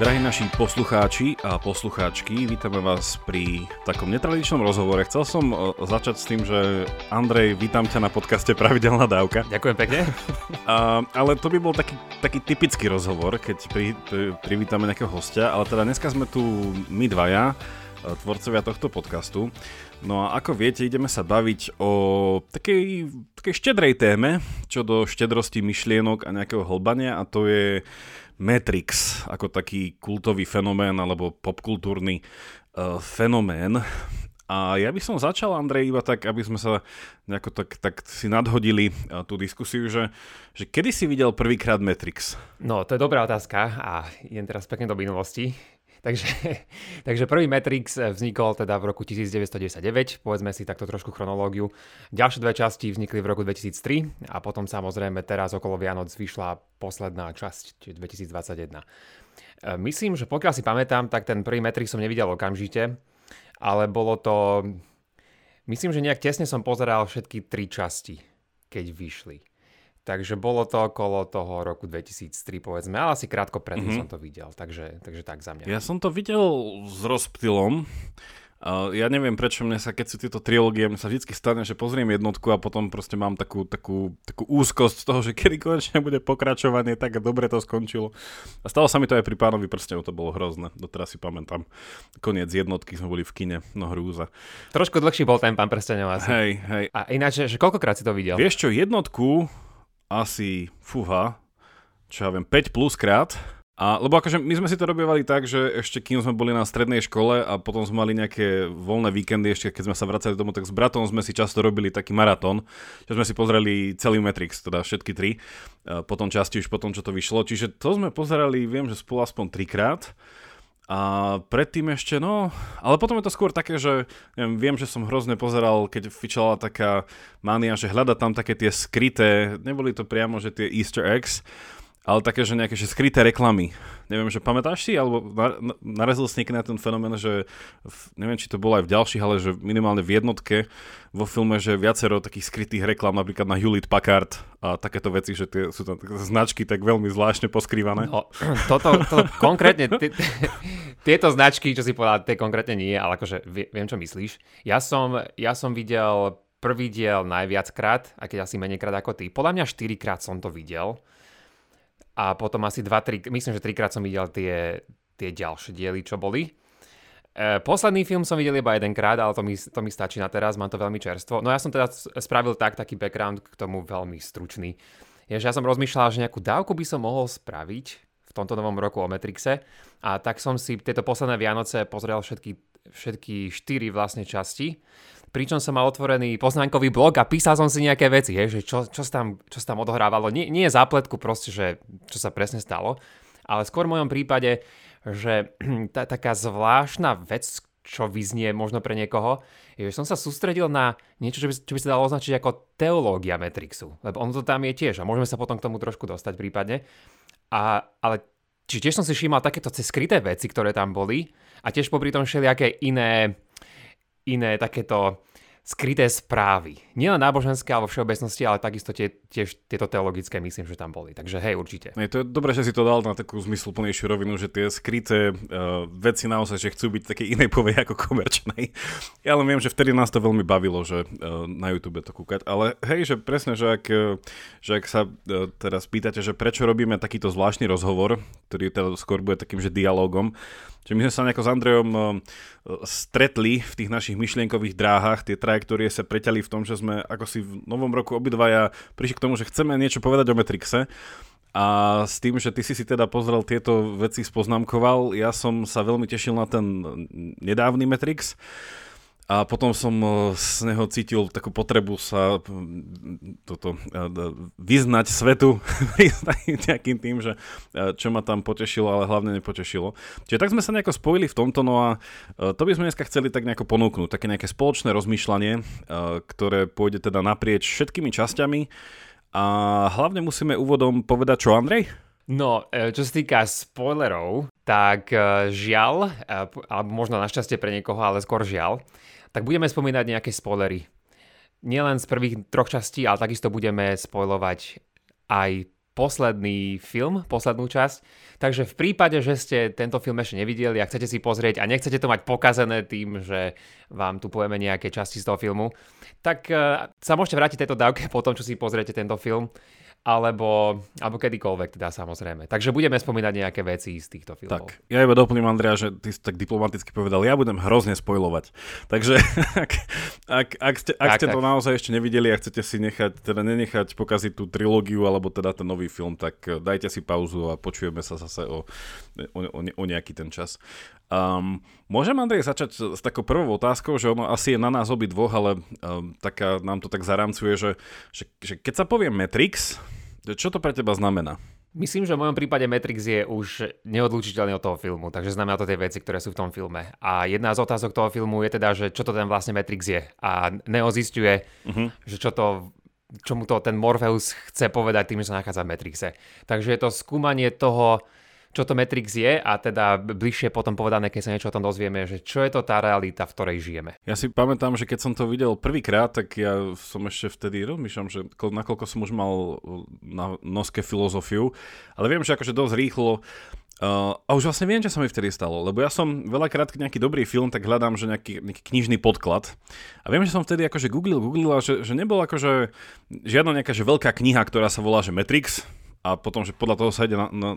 Drahí naši poslucháči a poslucháčky, vítame vás pri takom netradičnom rozhovore. Chcel som e, začať s tým, že Andrej, vítam ťa na podcaste Pravidelná dávka. Ďakujem pekne. A, ale to by bol taký, taký typický rozhovor, keď pri, pri, privítame nejakého hostia, ale teda dneska sme tu my dvaja, e, tvorcovia tohto podcastu. No a ako viete, ideme sa baviť o takej, takej štedrej téme, čo do štedrosti myšlienok a nejakého hlbania a to je Matrix ako taký kultový fenomén alebo popkultúrny uh, fenomén. A ja by som začal, Andrej, iba tak, aby sme sa nejako tak, tak si nadhodili uh, tú diskusiu, že, že kedy si videl prvýkrát Matrix? No, to je dobrá otázka a idem teraz pekne do minulosti. Takže, takže prvý Matrix vznikol teda v roku 1999, povedzme si takto trošku chronológiu. Ďalšie dve časti vznikli v roku 2003 a potom samozrejme teraz okolo Vianoc vyšla posledná časť, čiže 2021. E, myslím, že pokiaľ si pamätám, tak ten prvý Matrix som nevidel okamžite, ale bolo to... Myslím, že nejak tesne som pozeral všetky tri časti, keď vyšli. Takže bolo to okolo toho roku 2003, povedzme, ale asi krátko predtým mm-hmm. som to videl, takže, takže tak za mňa. Ja som to videl s rozptylom. Uh, ja neviem, prečo mne sa, keď sú tieto trilógie, mne sa vždy stane, že pozriem jednotku a potom proste mám takú, takú, takú úzkosť z toho, že kedy konečne bude pokračovanie, tak dobre to skončilo. A stalo sa mi to aj pri pánovi prstenov, to bolo hrozné. Doteraz si pamätám. Koniec jednotky sme boli v kine, no hrúza. Trošku dlhší bol ten pán prstenov asi. Hej, hej. A ináč, že koľkokrát si to videl? Vieš čo, jednotku asi, fúha, čo ja viem, 5 plus krát. A, lebo akože my sme si to robievali tak, že ešte kým sme boli na strednej škole a potom sme mali nejaké voľné víkendy, ešte keď sme sa vracali domov, tak s bratom sme si často robili taký maratón, že sme si pozreli celý Matrix, teda všetky tri, potom časti už potom, čo to vyšlo. Čiže to sme pozerali, viem, že spolu aspoň trikrát. A predtým ešte, no, ale potom je to skôr také, že neviem, viem, že som hrozne pozeral, keď fičala taká mania, že hľada tam také tie skryté, neboli to priamo, že tie easter eggs, ale také, že nejaké že skryté reklamy. Neviem, že pamätáš si, alebo narazil si niekedy na ten fenomén, že v, neviem, či to bolo aj v ďalších, ale že minimálne v jednotke vo filme, že viacero takých skrytých reklam, napríklad na Hewlett Packard a takéto veci, že tie, sú tam značky tak veľmi zvláštne poskrývané. No, toto, to, konkrétne, t- t- tieto značky, čo si povedal, tie konkrétne nie, ale akože viem, čo myslíš. Ja som, ja som videl prvý diel najviackrát, a keď asi menejkrát ako ty. Podľa mňa štyrikrát som to videl a potom asi 2-3, myslím, že trikrát som videl tie, tie ďalšie diely, čo boli. E, posledný film som videl iba jedenkrát, ale to mi, to mi stačí na teraz, mám to veľmi čerstvo. No ja som teda spravil tak, taký background k tomu veľmi stručný. Je, že ja som rozmýšľal, že nejakú dávku by som mohol spraviť v tomto novom roku o Matrixe a tak som si tieto posledné Vianoce pozrel všetky, všetky štyri vlastne časti pričom som mal otvorený poznánkový blog a písal som si nejaké veci, hej, že čo, čo, sa tam, čo sa tam odohrávalo. Nie, nie je zápletku proste, že čo sa presne stalo, ale skôr v mojom prípade, že tá, taká zvláštna vec, čo vyznie možno pre niekoho, je, že som sa sústredil na niečo, čo by, čo by sa dalo označiť ako teológia Matrixu. Lebo on to tam je tiež a môžeme sa potom k tomu trošku dostať prípadne. A, ale čiže tiež som si všímal takéto skryté veci, ktoré tam boli a tiež popri tom všelijaké iné iné takéto skryté správy. Nielen náboženské, ale všeobecnosti, ale takisto tie, tiež tieto teologické myslím, že tam boli. Takže hej, určite. Je to dobré, že si to dal na takú zmysluplnejšiu rovinu, že tie skryté uh, veci naozaj, že chcú byť také inej povej ako komerčnej. Ja len viem, že vtedy nás to veľmi bavilo, že uh, na YouTube to kúkať. Ale hej, že presne, že ak, uh, že ak sa uh, teraz pýtate, že prečo robíme takýto zvláštny rozhovor, ktorý teda skôr bude takým, že dialogom, Čiže my sme sa nejako s Andrejom uh, stretli v tých našich myšlienkových dráhach, tie trajektórie sa preťali v tom, že sme ako si v novom roku obidvaja prišli k tomu, že chceme niečo povedať o Metrixe. A s tým, že ty si si teda pozrel tieto veci, spoznámkoval, ja som sa veľmi tešil na ten nedávny Matrix. A potom som e, z neho cítil takú potrebu sa toto, e, vyznať svetu nejakým tým, že e, čo ma tam potešilo, ale hlavne nepotešilo. Čiže tak sme sa nejako spojili v tomto, no a to by sme dneska chceli tak nejako ponúknuť, také nejaké spoločné rozmýšľanie, ktoré pôjde teda naprieč všetkými časťami a hlavne musíme úvodom povedať čo, Andrej? No, čo sa týka spoilerov, tak žiaľ, alebo možno našťastie pre niekoho, ale skôr žiaľ, tak budeme spomínať nejaké spoilery. Nielen z prvých troch častí, ale takisto budeme spoilovať aj posledný film, poslednú časť. Takže v prípade, že ste tento film ešte nevideli a chcete si pozrieť a nechcete to mať pokazené tým, že vám tu povieme nejaké časti z toho filmu, tak uh, sa môžete vrátiť tejto dávke po tom, čo si pozriete tento film alebo, alebo kedykoľvek teda samozrejme. Takže budeme spomínať nejaké veci z týchto filmov. Tak, ja iba doplním Andrea, že ty si tak diplomaticky povedal, ja budem hrozne spojovať. Takže ak, ak, ak ste, ak tak, ste tak. to naozaj ešte nevideli a chcete si nechať, teda nenechať pokaziť tú trilógiu alebo teda ten nový film, tak eh, dajte si pauzu a počujeme sa zase o, o, o, o nejaký ten čas. Um, môžem, Andrej, začať s takou prvou otázkou, že ono asi je na nás obi dvoch, ale um, taká, nám to tak zaramcuje, že, že, že keď sa povie Matrix, čo to pre teba znamená? Myslím, že v mojom prípade Matrix je už neodlučiteľný od toho filmu, takže znamená to tie veci, ktoré sú v tom filme. A jedna z otázok toho filmu je teda, že čo to ten vlastne Matrix je. A Neo zistuje, uh-huh. že čo to čo mu to ten Morpheus chce povedať tým, že sa nachádza v Matrixe. Takže je to skúmanie toho, čo to Matrix je a teda bližšie potom povedané, keď sa niečo o tom dozvieme, že čo je to tá realita, v ktorej žijeme. Ja si pamätám, že keď som to videl prvýkrát, tak ja som ešte vtedy rozmýšľam, že nakoľko som už mal na noske filozofiu, ale viem, že akože dosť rýchlo Uh, a už vlastne viem, čo sa mi vtedy stalo, lebo ja som veľakrát, nejaký dobrý film, tak hľadám, že nejaký, nejaký knižný podklad. A viem, že som vtedy akože googlil, googlil a že, že nebol akože žiadna nejaká že veľká kniha, ktorá sa volá, že Matrix, a potom, že podľa toho sa ide na, na,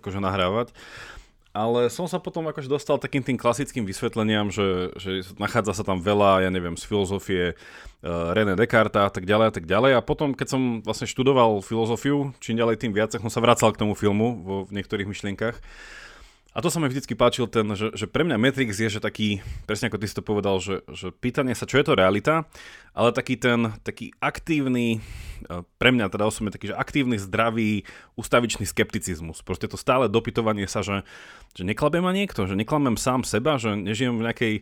akože nahrávať. Ale som sa potom akože dostal takým tým klasickým vysvetleniam, že, že nachádza sa tam veľa, ja neviem, z filozofie uh, René Descartes a tak ďalej a tak ďalej. A potom, keď som vlastne študoval filozofiu, čím ďalej tým viac, som sa vracal k tomu filmu vo, v niektorých myšlienkach. A to sa mi vždycky páčil, ten, že, že pre mňa Matrix je, že taký, presne ako ty si to povedal, že, že pýtanie sa, čo je to realita, ale taký ten taký aktívny, e, pre mňa teda osobne taký, že aktívny, zdravý, ustavičný skepticizmus. Proste to stále dopytovanie sa, že, že neklabem ma niekto, že neklamem sám seba, že nežijem v nejakej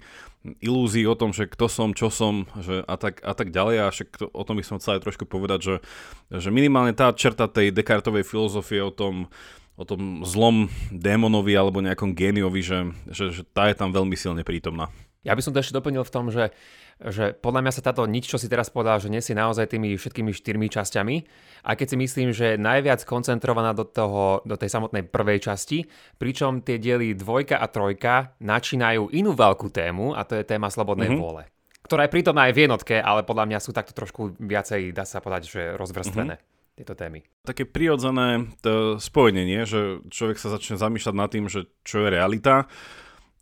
ilúzii o tom, že kto som, čo som že a, tak, a tak ďalej. A však to, o tom by som chcel aj trošku povedať, že, že minimálne tá čerta tej Descartovej filozofie o tom, o tom zlom démonovi alebo nejakom géniovi, že, že, že tá je tam veľmi silne prítomná. Ja by som to ešte doplnil v tom, že, že podľa mňa sa táto nič, čo si teraz povedal, že nesie naozaj tými všetkými štyrmi časťami. A keď si myslím, že najviac koncentrovaná do, toho, do tej samotnej prvej časti, pričom tie diely dvojka a trojka načínajú inú veľkú tému a to je téma slobodnej mm-hmm. vôle ktorá je prítomná aj v jednotke, ale podľa mňa sú takto trošku viacej, dá sa povedať, že rozvrstvené. Mm-hmm tieto témy. Také prirodzené to spojenie, nie? že človek sa začne zamýšľať nad tým, že čo je realita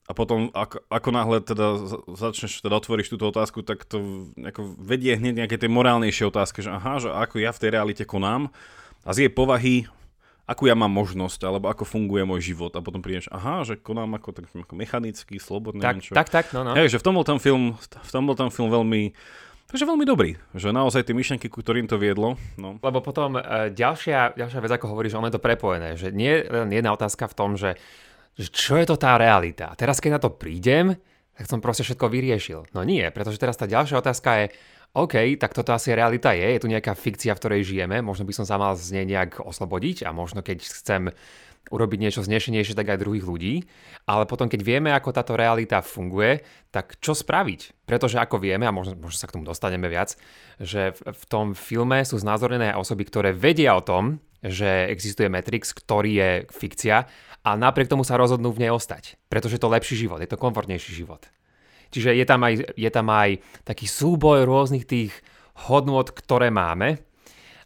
a potom ako, ako náhle teda začneš, teda otvoríš túto otázku, tak to ako vedie hneď nejaké tie morálnejšie otázky, že aha, že ako ja v tej realite konám a z jej povahy akú ja mám možnosť, alebo ako funguje môj život. A potom prídeš, aha, že konám ako, tak, ako mechanicky, slobodne. Tak, tak, tak, no, no. Hej, že v tom bol ten film, v tom bol ten film veľmi, Takže veľmi dobrý, že naozaj tie myšlenky, ku ktorým to viedlo. No. Lebo potom e, ďalšia, ďalšia vec, ako hovoríš, ono je to prepojené, že nie len jedna otázka v tom, že, že čo je to tá realita. Teraz, keď na to prídem, tak som proste všetko vyriešil. No nie, pretože teraz tá ďalšia otázka je, OK, tak toto asi realita je, je tu nejaká fikcia, v ktorej žijeme, možno by som sa mal z nej nejak oslobodiť a možno keď chcem urobiť niečo znešenejšie, tak aj druhých ľudí. Ale potom, keď vieme, ako táto realita funguje, tak čo spraviť? Pretože ako vieme, a možno, možno sa k tomu dostaneme viac, že v, v tom filme sú znázornené osoby, ktoré vedia o tom, že existuje Matrix, ktorý je fikcia a napriek tomu sa rozhodnú v nej ostať. Pretože je to lepší život, je to komfortnejší život. Čiže je tam aj, je tam aj taký súboj rôznych tých hodnôt, ktoré máme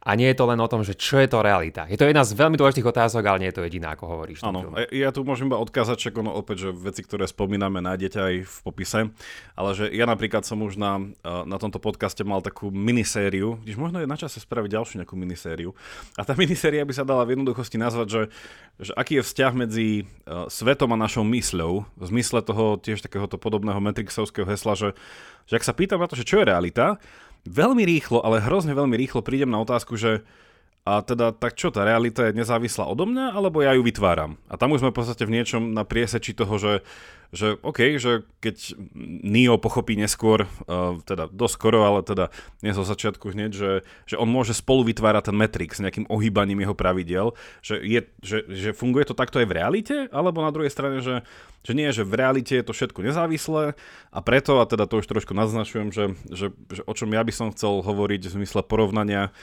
a nie je to len o tom, že čo je to realita. Je to jedna z veľmi dôležitých otázok, ale nie je to jediná, ako hovoríš. Áno, ja tu môžem iba odkázať, že ono opäť, že veci, ktoré spomíname, nájdete aj v popise, ale že ja napríklad som už na, na tomto podcaste mal takú minisériu, když možno je na čase spraviť ďalšiu nejakú minisériu. A tá miniséria by sa dala v jednoduchosti nazvať, že, že aký je vzťah medzi uh, svetom a našou mysľou, v zmysle toho tiež takéhoto podobného Matrixovského hesla, že, že ak sa pýtam na to, že čo je realita, veľmi rýchlo, ale hrozne veľmi rýchlo prídem na otázku, že a teda, tak čo, tá realita je nezávislá odo mňa, alebo ja ju vytváram? A tam už sme v podstate v niečom na prieseči toho, že, že OK, že keď Neo pochopí neskôr, uh, teda dosť skoro, ale teda nie zo začiatku hneď, že, že on môže spolu vytvárať ten Matrix nejakým ohýbaním jeho pravidel, že, je, že, že funguje to takto aj v realite, alebo na druhej strane, že, že nie, že v realite je to všetko nezávislé a preto, a teda to už trošku naznačujem, že, že, že o čom ja by som chcel hovoriť v zmysle porovnania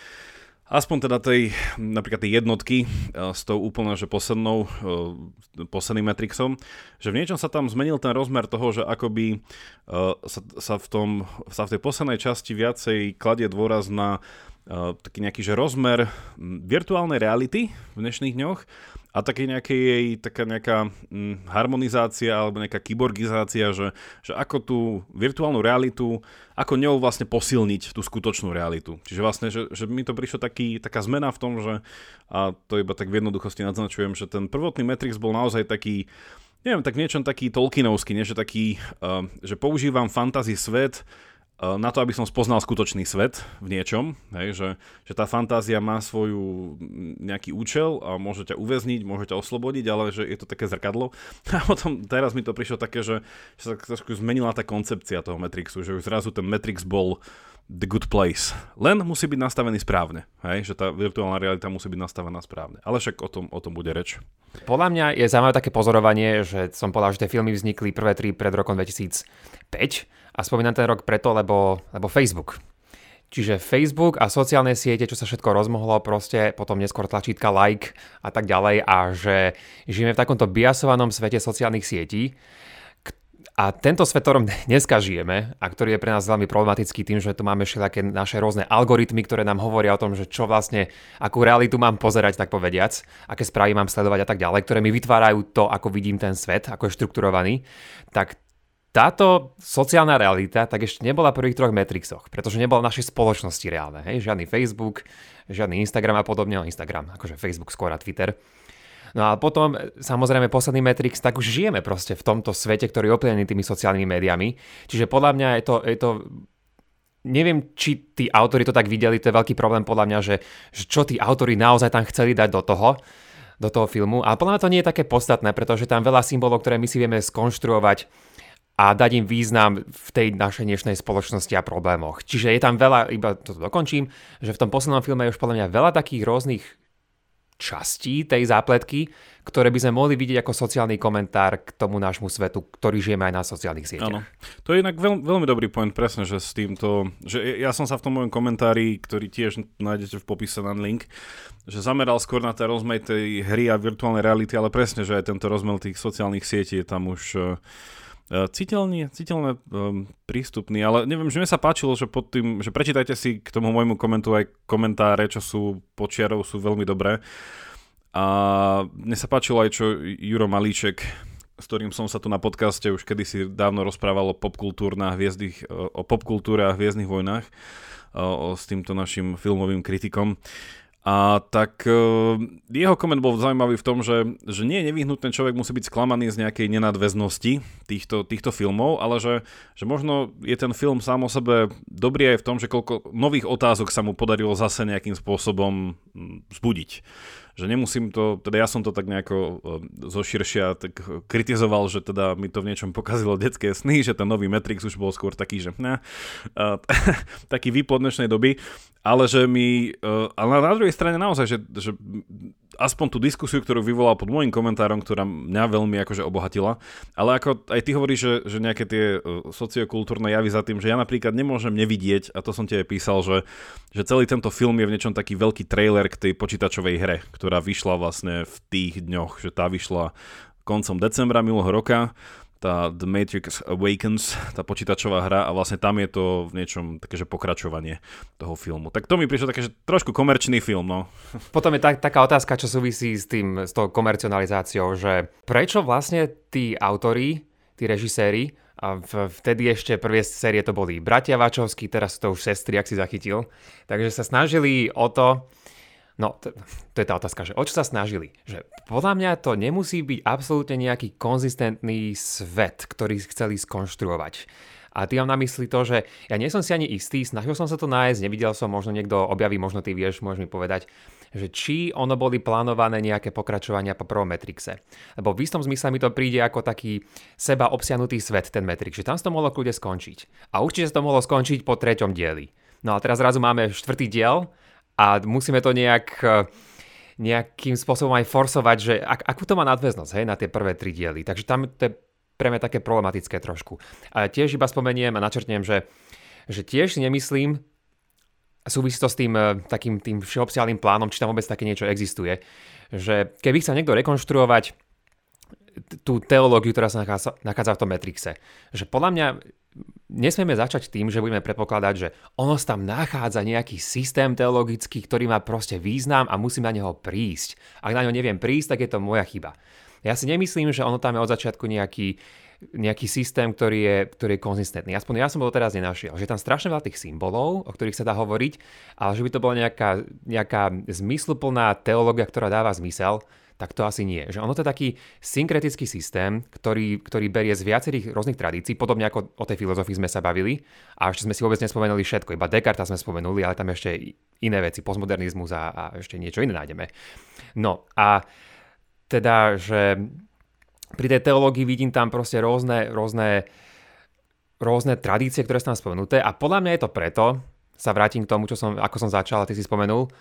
aspoň teda tej, napríklad tej jednotky e, s tou úplne, že poslednou, e, posledným Matrixom, že v niečom sa tam zmenil ten rozmer toho, že akoby e, sa, sa, v, tom, sa v tej poslednej časti viacej kladie dôraz na taký nejaký že rozmer virtuálnej reality v dnešných dňoch a také nejaké jej taká nejaká hm, harmonizácia alebo nejaká kyborgizácia, že, že ako tú virtuálnu realitu, ako ňou vlastne posilniť tú skutočnú realitu. Čiže vlastne, že, že mi to prišlo taký, taká zmena v tom, že, a to iba tak v jednoduchosti naznačujem, že ten prvotný Matrix bol naozaj taký, neviem, tak niečo taký Tolkienovský, nie? že taký, uh, že používam fantasy svet, na to, aby som spoznal skutočný svet v niečom, hej, že, že tá fantázia má svoju nejaký účel a môže ťa uväzniť, môže ťa oslobodiť, ale že je to také zrkadlo. A potom teraz mi to prišlo také, že, že sa trošku zmenila tá koncepcia toho Matrixu, že už zrazu ten Matrix bol the good place. Len musí byť nastavený správne, hej, že tá virtuálna realita musí byť nastavená správne. Ale však o tom, o tom bude reč. Podľa mňa je zaujímavé také pozorovanie, že som povedal, že tie filmy vznikli prvé tri pred rokom 2005 a spomínam ten rok preto, lebo, lebo Facebook. Čiže Facebook a sociálne siete, čo sa všetko rozmohlo, proste potom neskôr tlačítka like a tak ďalej a že žijeme v takomto biasovanom svete sociálnych sietí, a tento svet, ktorom dneska žijeme a ktorý je pre nás veľmi problematický tým, že tu máme všetké naše rôzne algoritmy, ktoré nám hovoria o tom, že čo vlastne, akú realitu mám pozerať, tak povediac, aké správy mám sledovať a tak ďalej, ktoré mi vytvárajú to, ako vidím ten svet, ako je štrukturovaný, tak táto sociálna realita tak ešte nebola v prvých troch Matrixoch, pretože nebola v našej spoločnosti reálne. Hej? Žiadny Facebook, žiadny Instagram a podobne, no Instagram, akože Facebook skôr a Twitter. No a potom, samozrejme, posledný Matrix, tak už žijeme proste v tomto svete, ktorý je oplnený tými sociálnymi médiami. Čiže podľa mňa je to, je to neviem, či tí autori to tak videli, to je veľký problém podľa mňa, že, že čo tí autori naozaj tam chceli dať do toho, do toho filmu. A podľa mňa to nie je také podstatné, pretože tam veľa symbolov, ktoré my si vieme skonštruovať a dať im význam v tej našej dnešnej spoločnosti a problémoch. Čiže je tam veľa, iba to dokončím, že v tom poslednom filme je už podľa mňa veľa takých rôznych častí tej zápletky, ktoré by sme mohli vidieť ako sociálny komentár k tomu nášmu svetu, ktorý žijeme aj na sociálnych sieťach. Áno. To je inak veľ, veľmi dobrý point, presne, že s týmto, že ja som sa v tom mojom komentári, ktorý tiež nájdete v popise na link, že zameral skôr na ten rozmer tej hry a virtuálnej reality, ale presne, že aj tento rozmer tých sociálnych sietí je tam už uh, citeľný, citeľne um, prístupný, ale neviem, že mi sa páčilo, že pod tým, že prečítajte si k tomu môjmu komentu aj komentáre, čo sú počiarov, sú veľmi dobré. A mne sa páčilo aj, čo Juro Malíček, s ktorým som sa tu na podcaste už kedysi dávno rozprával o popkultúre a hviezdnych, o popkultúre a hviezdnych vojnách o, o, s týmto našim filmovým kritikom. A tak uh, jeho koment bol zaujímavý v tom, že, že nie je nevyhnutné, človek musí byť sklamaný z nejakej nenadväznosti týchto, týchto filmov, ale že, že možno je ten film sám o sebe dobrý aj v tom, že koľko nových otázok sa mu podarilo zase nejakým spôsobom vzbudiť že nemusím to, teda ja som to tak nejako e, zoširšia tak kritizoval, že teda mi to v niečom pokazilo detské sny, že ten nový Matrix už bol skôr taký, že ne, taký výplod dnešnej doby, ale že mi, e, ale na druhej strane naozaj, že, že aspoň tú diskusiu, ktorú vyvolal pod môjim komentárom, ktorá mňa veľmi akože obohatila, ale ako aj ty hovoríš, že, že nejaké tie e, sociokultúrne javy za tým, že ja napríklad nemôžem nevidieť, a to som ti aj písal, že, že celý tento film je v niečom taký veľký trailer k tej počítačovej hre, ktorá vyšla vlastne v tých dňoch, že tá vyšla koncom decembra minulého roka tá The Matrix Awakens, tá počítačová hra a vlastne tam je to v niečom takéže pokračovanie toho filmu. Tak to mi prišlo také, že trošku komerčný film, no. Potom je tak, taká otázka, čo súvisí s tým, s tou komercionalizáciou, že prečo vlastne tí autori, tí režiséri, a vtedy ešte prvé série to boli bratia Vačovskí, teraz to už sestry, ak si zachytil, takže sa snažili o to, No, to, to je tá otázka, že o čo sa snažili? Že podľa mňa to nemusí byť absolútne nejaký konzistentný svet, ktorý chceli skonštruovať. A ty mám na mysli to, že ja nie som si ani istý, snažil som sa to nájsť, nevidel som, možno niekto objaví, možno ty vieš, môžeš mi povedať, že či ono boli plánované nejaké pokračovania po prvom Matrixe. Lebo v istom zmysle mi to príde ako taký seba obsiahnutý svet, ten Matrix, že tam sa to mohlo kľude skončiť. A určite sa to mohlo skončiť po treťom dieli. No a teraz zrazu máme štvrtý diel a musíme to nejak eh, nejakým spôsobom aj forsovať, že ak, akú to má nadväznosť hej, na tie prvé tri diely. Takže tam to je pre mňa také problematické trošku. A tiež iba spomeniem a načrtnem, že, že tiež si nemyslím, súvisí to s tým e, takým tým plánom, či tam vôbec také niečo existuje, že keby chcel niekto rekonštruovať tú teológiu, ktorá sa nachádza, v tom Matrixe. Že podľa mňa nesmieme začať tým, že budeme predpokladať, že ono sa tam nachádza nejaký systém teologický, ktorý má proste význam a musím na neho prísť. Ak na ňo neviem prísť, tak je to moja chyba. Ja si nemyslím, že ono tam je od začiatku nejaký, nejaký systém, ktorý je, ktorý je konzistentný. Aspoň ja som ho teraz nenašiel. Že tam strašne veľa tých symbolov, o ktorých sa dá hovoriť, ale že by to bola nejaká, nejaká zmysluplná teológia, ktorá dáva zmysel, tak to asi nie. Že ono to je taký synkretický systém, ktorý, ktorý berie z viacerých rôznych tradícií, podobne ako o tej filozofii sme sa bavili. A ešte sme si vôbec nespomenuli všetko, iba Descartes sme spomenuli, ale tam ešte iné veci, postmodernizmus a, a ešte niečo iné nájdeme. No a teda, že pri tej teológii vidím tam proste rôzne, rôzne, rôzne tradície, ktoré sú tam spomenuté a podľa mňa je to preto, sa vrátim k tomu, čo som, ako som začal a ty si spomenul,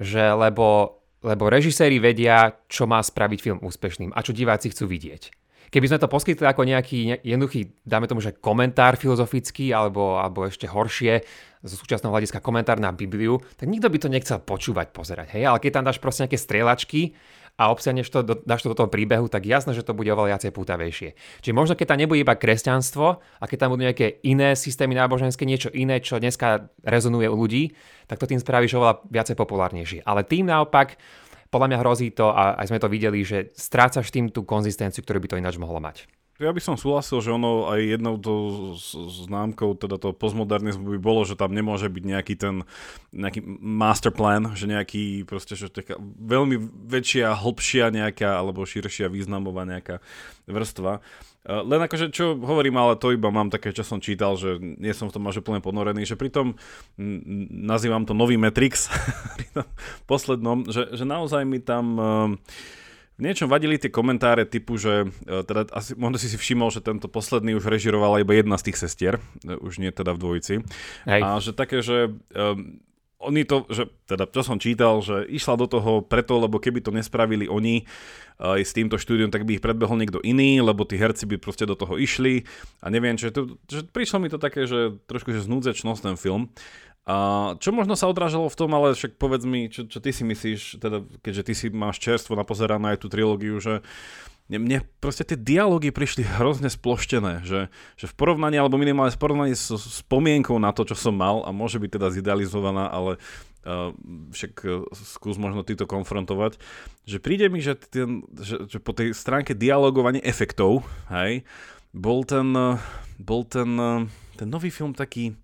že lebo lebo režiséri vedia, čo má spraviť film úspešným a čo diváci chcú vidieť. Keby sme to poskytli ako nejaký jednoduchý, dáme tomu, že komentár filozofický, alebo, alebo ešte horšie, zo súčasného hľadiska komentár na Bibliu, tak nikto by to nechcel počúvať, pozerať. Hej? Ale keď tam dáš proste nejaké strieľačky a obsiahneš to, dáš to do toho príbehu, tak jasné, že to bude oveľa viacej pútavejšie. Čiže možno keď tam nebude iba kresťanstvo a keď tam budú nejaké iné systémy náboženské, niečo iné, čo dneska rezonuje u ľudí, tak to tým spravíš oveľa viacej populárnejšie. Ale tým naopak, podľa mňa hrozí to, a aj sme to videli, že strácaš tým tú konzistenciu, ktorú by to ináč mohlo mať. Ja by som súhlasil, že ono aj jednou to známkou teda toho postmodernizmu by bolo, že tam nemôže byť nejaký ten nejaký master plan, že nejaký proste, že taká veľmi väčšia, hlbšia nejaká alebo širšia významová nejaká vrstva. Eh, len akože, čo hovorím, ale to iba mám také, čo som čítal, že nie som v tom až úplne ponorený, že pri tom, nazývam to nový Matrix, pri tom poslednom, že, že naozaj mi tam uh, v niečom vadili tie komentáre typu, že uh, teda asi, možno si si všimol, že tento posledný už režirovala iba jedna z tých sestier, už nie teda v dvojici. Hej. A že také, že um, oni to, že teda čo som čítal, že išla do toho preto, lebo keby to nespravili oni aj s týmto štúdiom, tak by ich predbehol niekto iný, lebo tí herci by proste do toho išli a neviem, čo, to, že prišlo mi to také, že trošku že znúdzečnosť ten film. A čo možno sa odrážalo v tom, ale však povedz mi, čo, čo ty si myslíš, teda, keďže ty si máš čerstvo napozerané aj tú trilógiu, že mne proste tie dialógy prišli hrozne sploštené, že, že v porovnaní, alebo minimálne v porovnaní s spomienkou na to, čo som mal a môže byť teda zidealizovaná, ale uh, však uh, skús možno ty to konfrontovať, že príde mi, že, ten, že, že po tej stránke dialogovania efektov, hej, bol ten, uh, bol ten, uh, ten nový film taký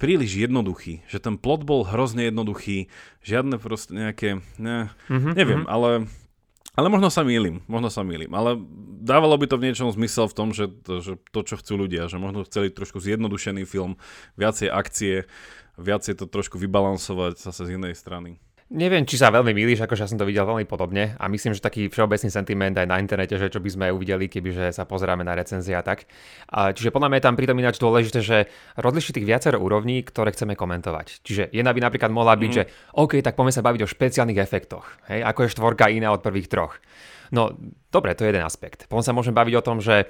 príliš jednoduchý, že ten plot bol hrozne jednoduchý, žiadne proste nejaké, ne, mm-hmm, neviem, mm-hmm. ale ale možno sa mýlim, možno sa mýlim. Ale dávalo by to v niečom zmysel v tom, že to, že to, čo chcú ľudia, že možno chceli trošku zjednodušený film, viacej akcie, viacej to trošku vybalansovať zase z inej strany. Neviem, či sa veľmi milíš, akože ja som to videl veľmi podobne a myslím, že taký všeobecný sentiment aj na internete, že čo by sme uvideli, kebyže sa pozeráme na recenzie a tak. A, čiže podľa mňa je tam pritom ináč dôležité, že rozlišiť tých viacero úrovní, ktoré chceme komentovať. Čiže jedna by napríklad mohla byť, mm. že OK, tak poďme sa baviť o špeciálnych efektoch, hej, ako je štvorka iná od prvých troch. No, dobre, to je jeden aspekt. Potom sa môžeme baviť o tom, že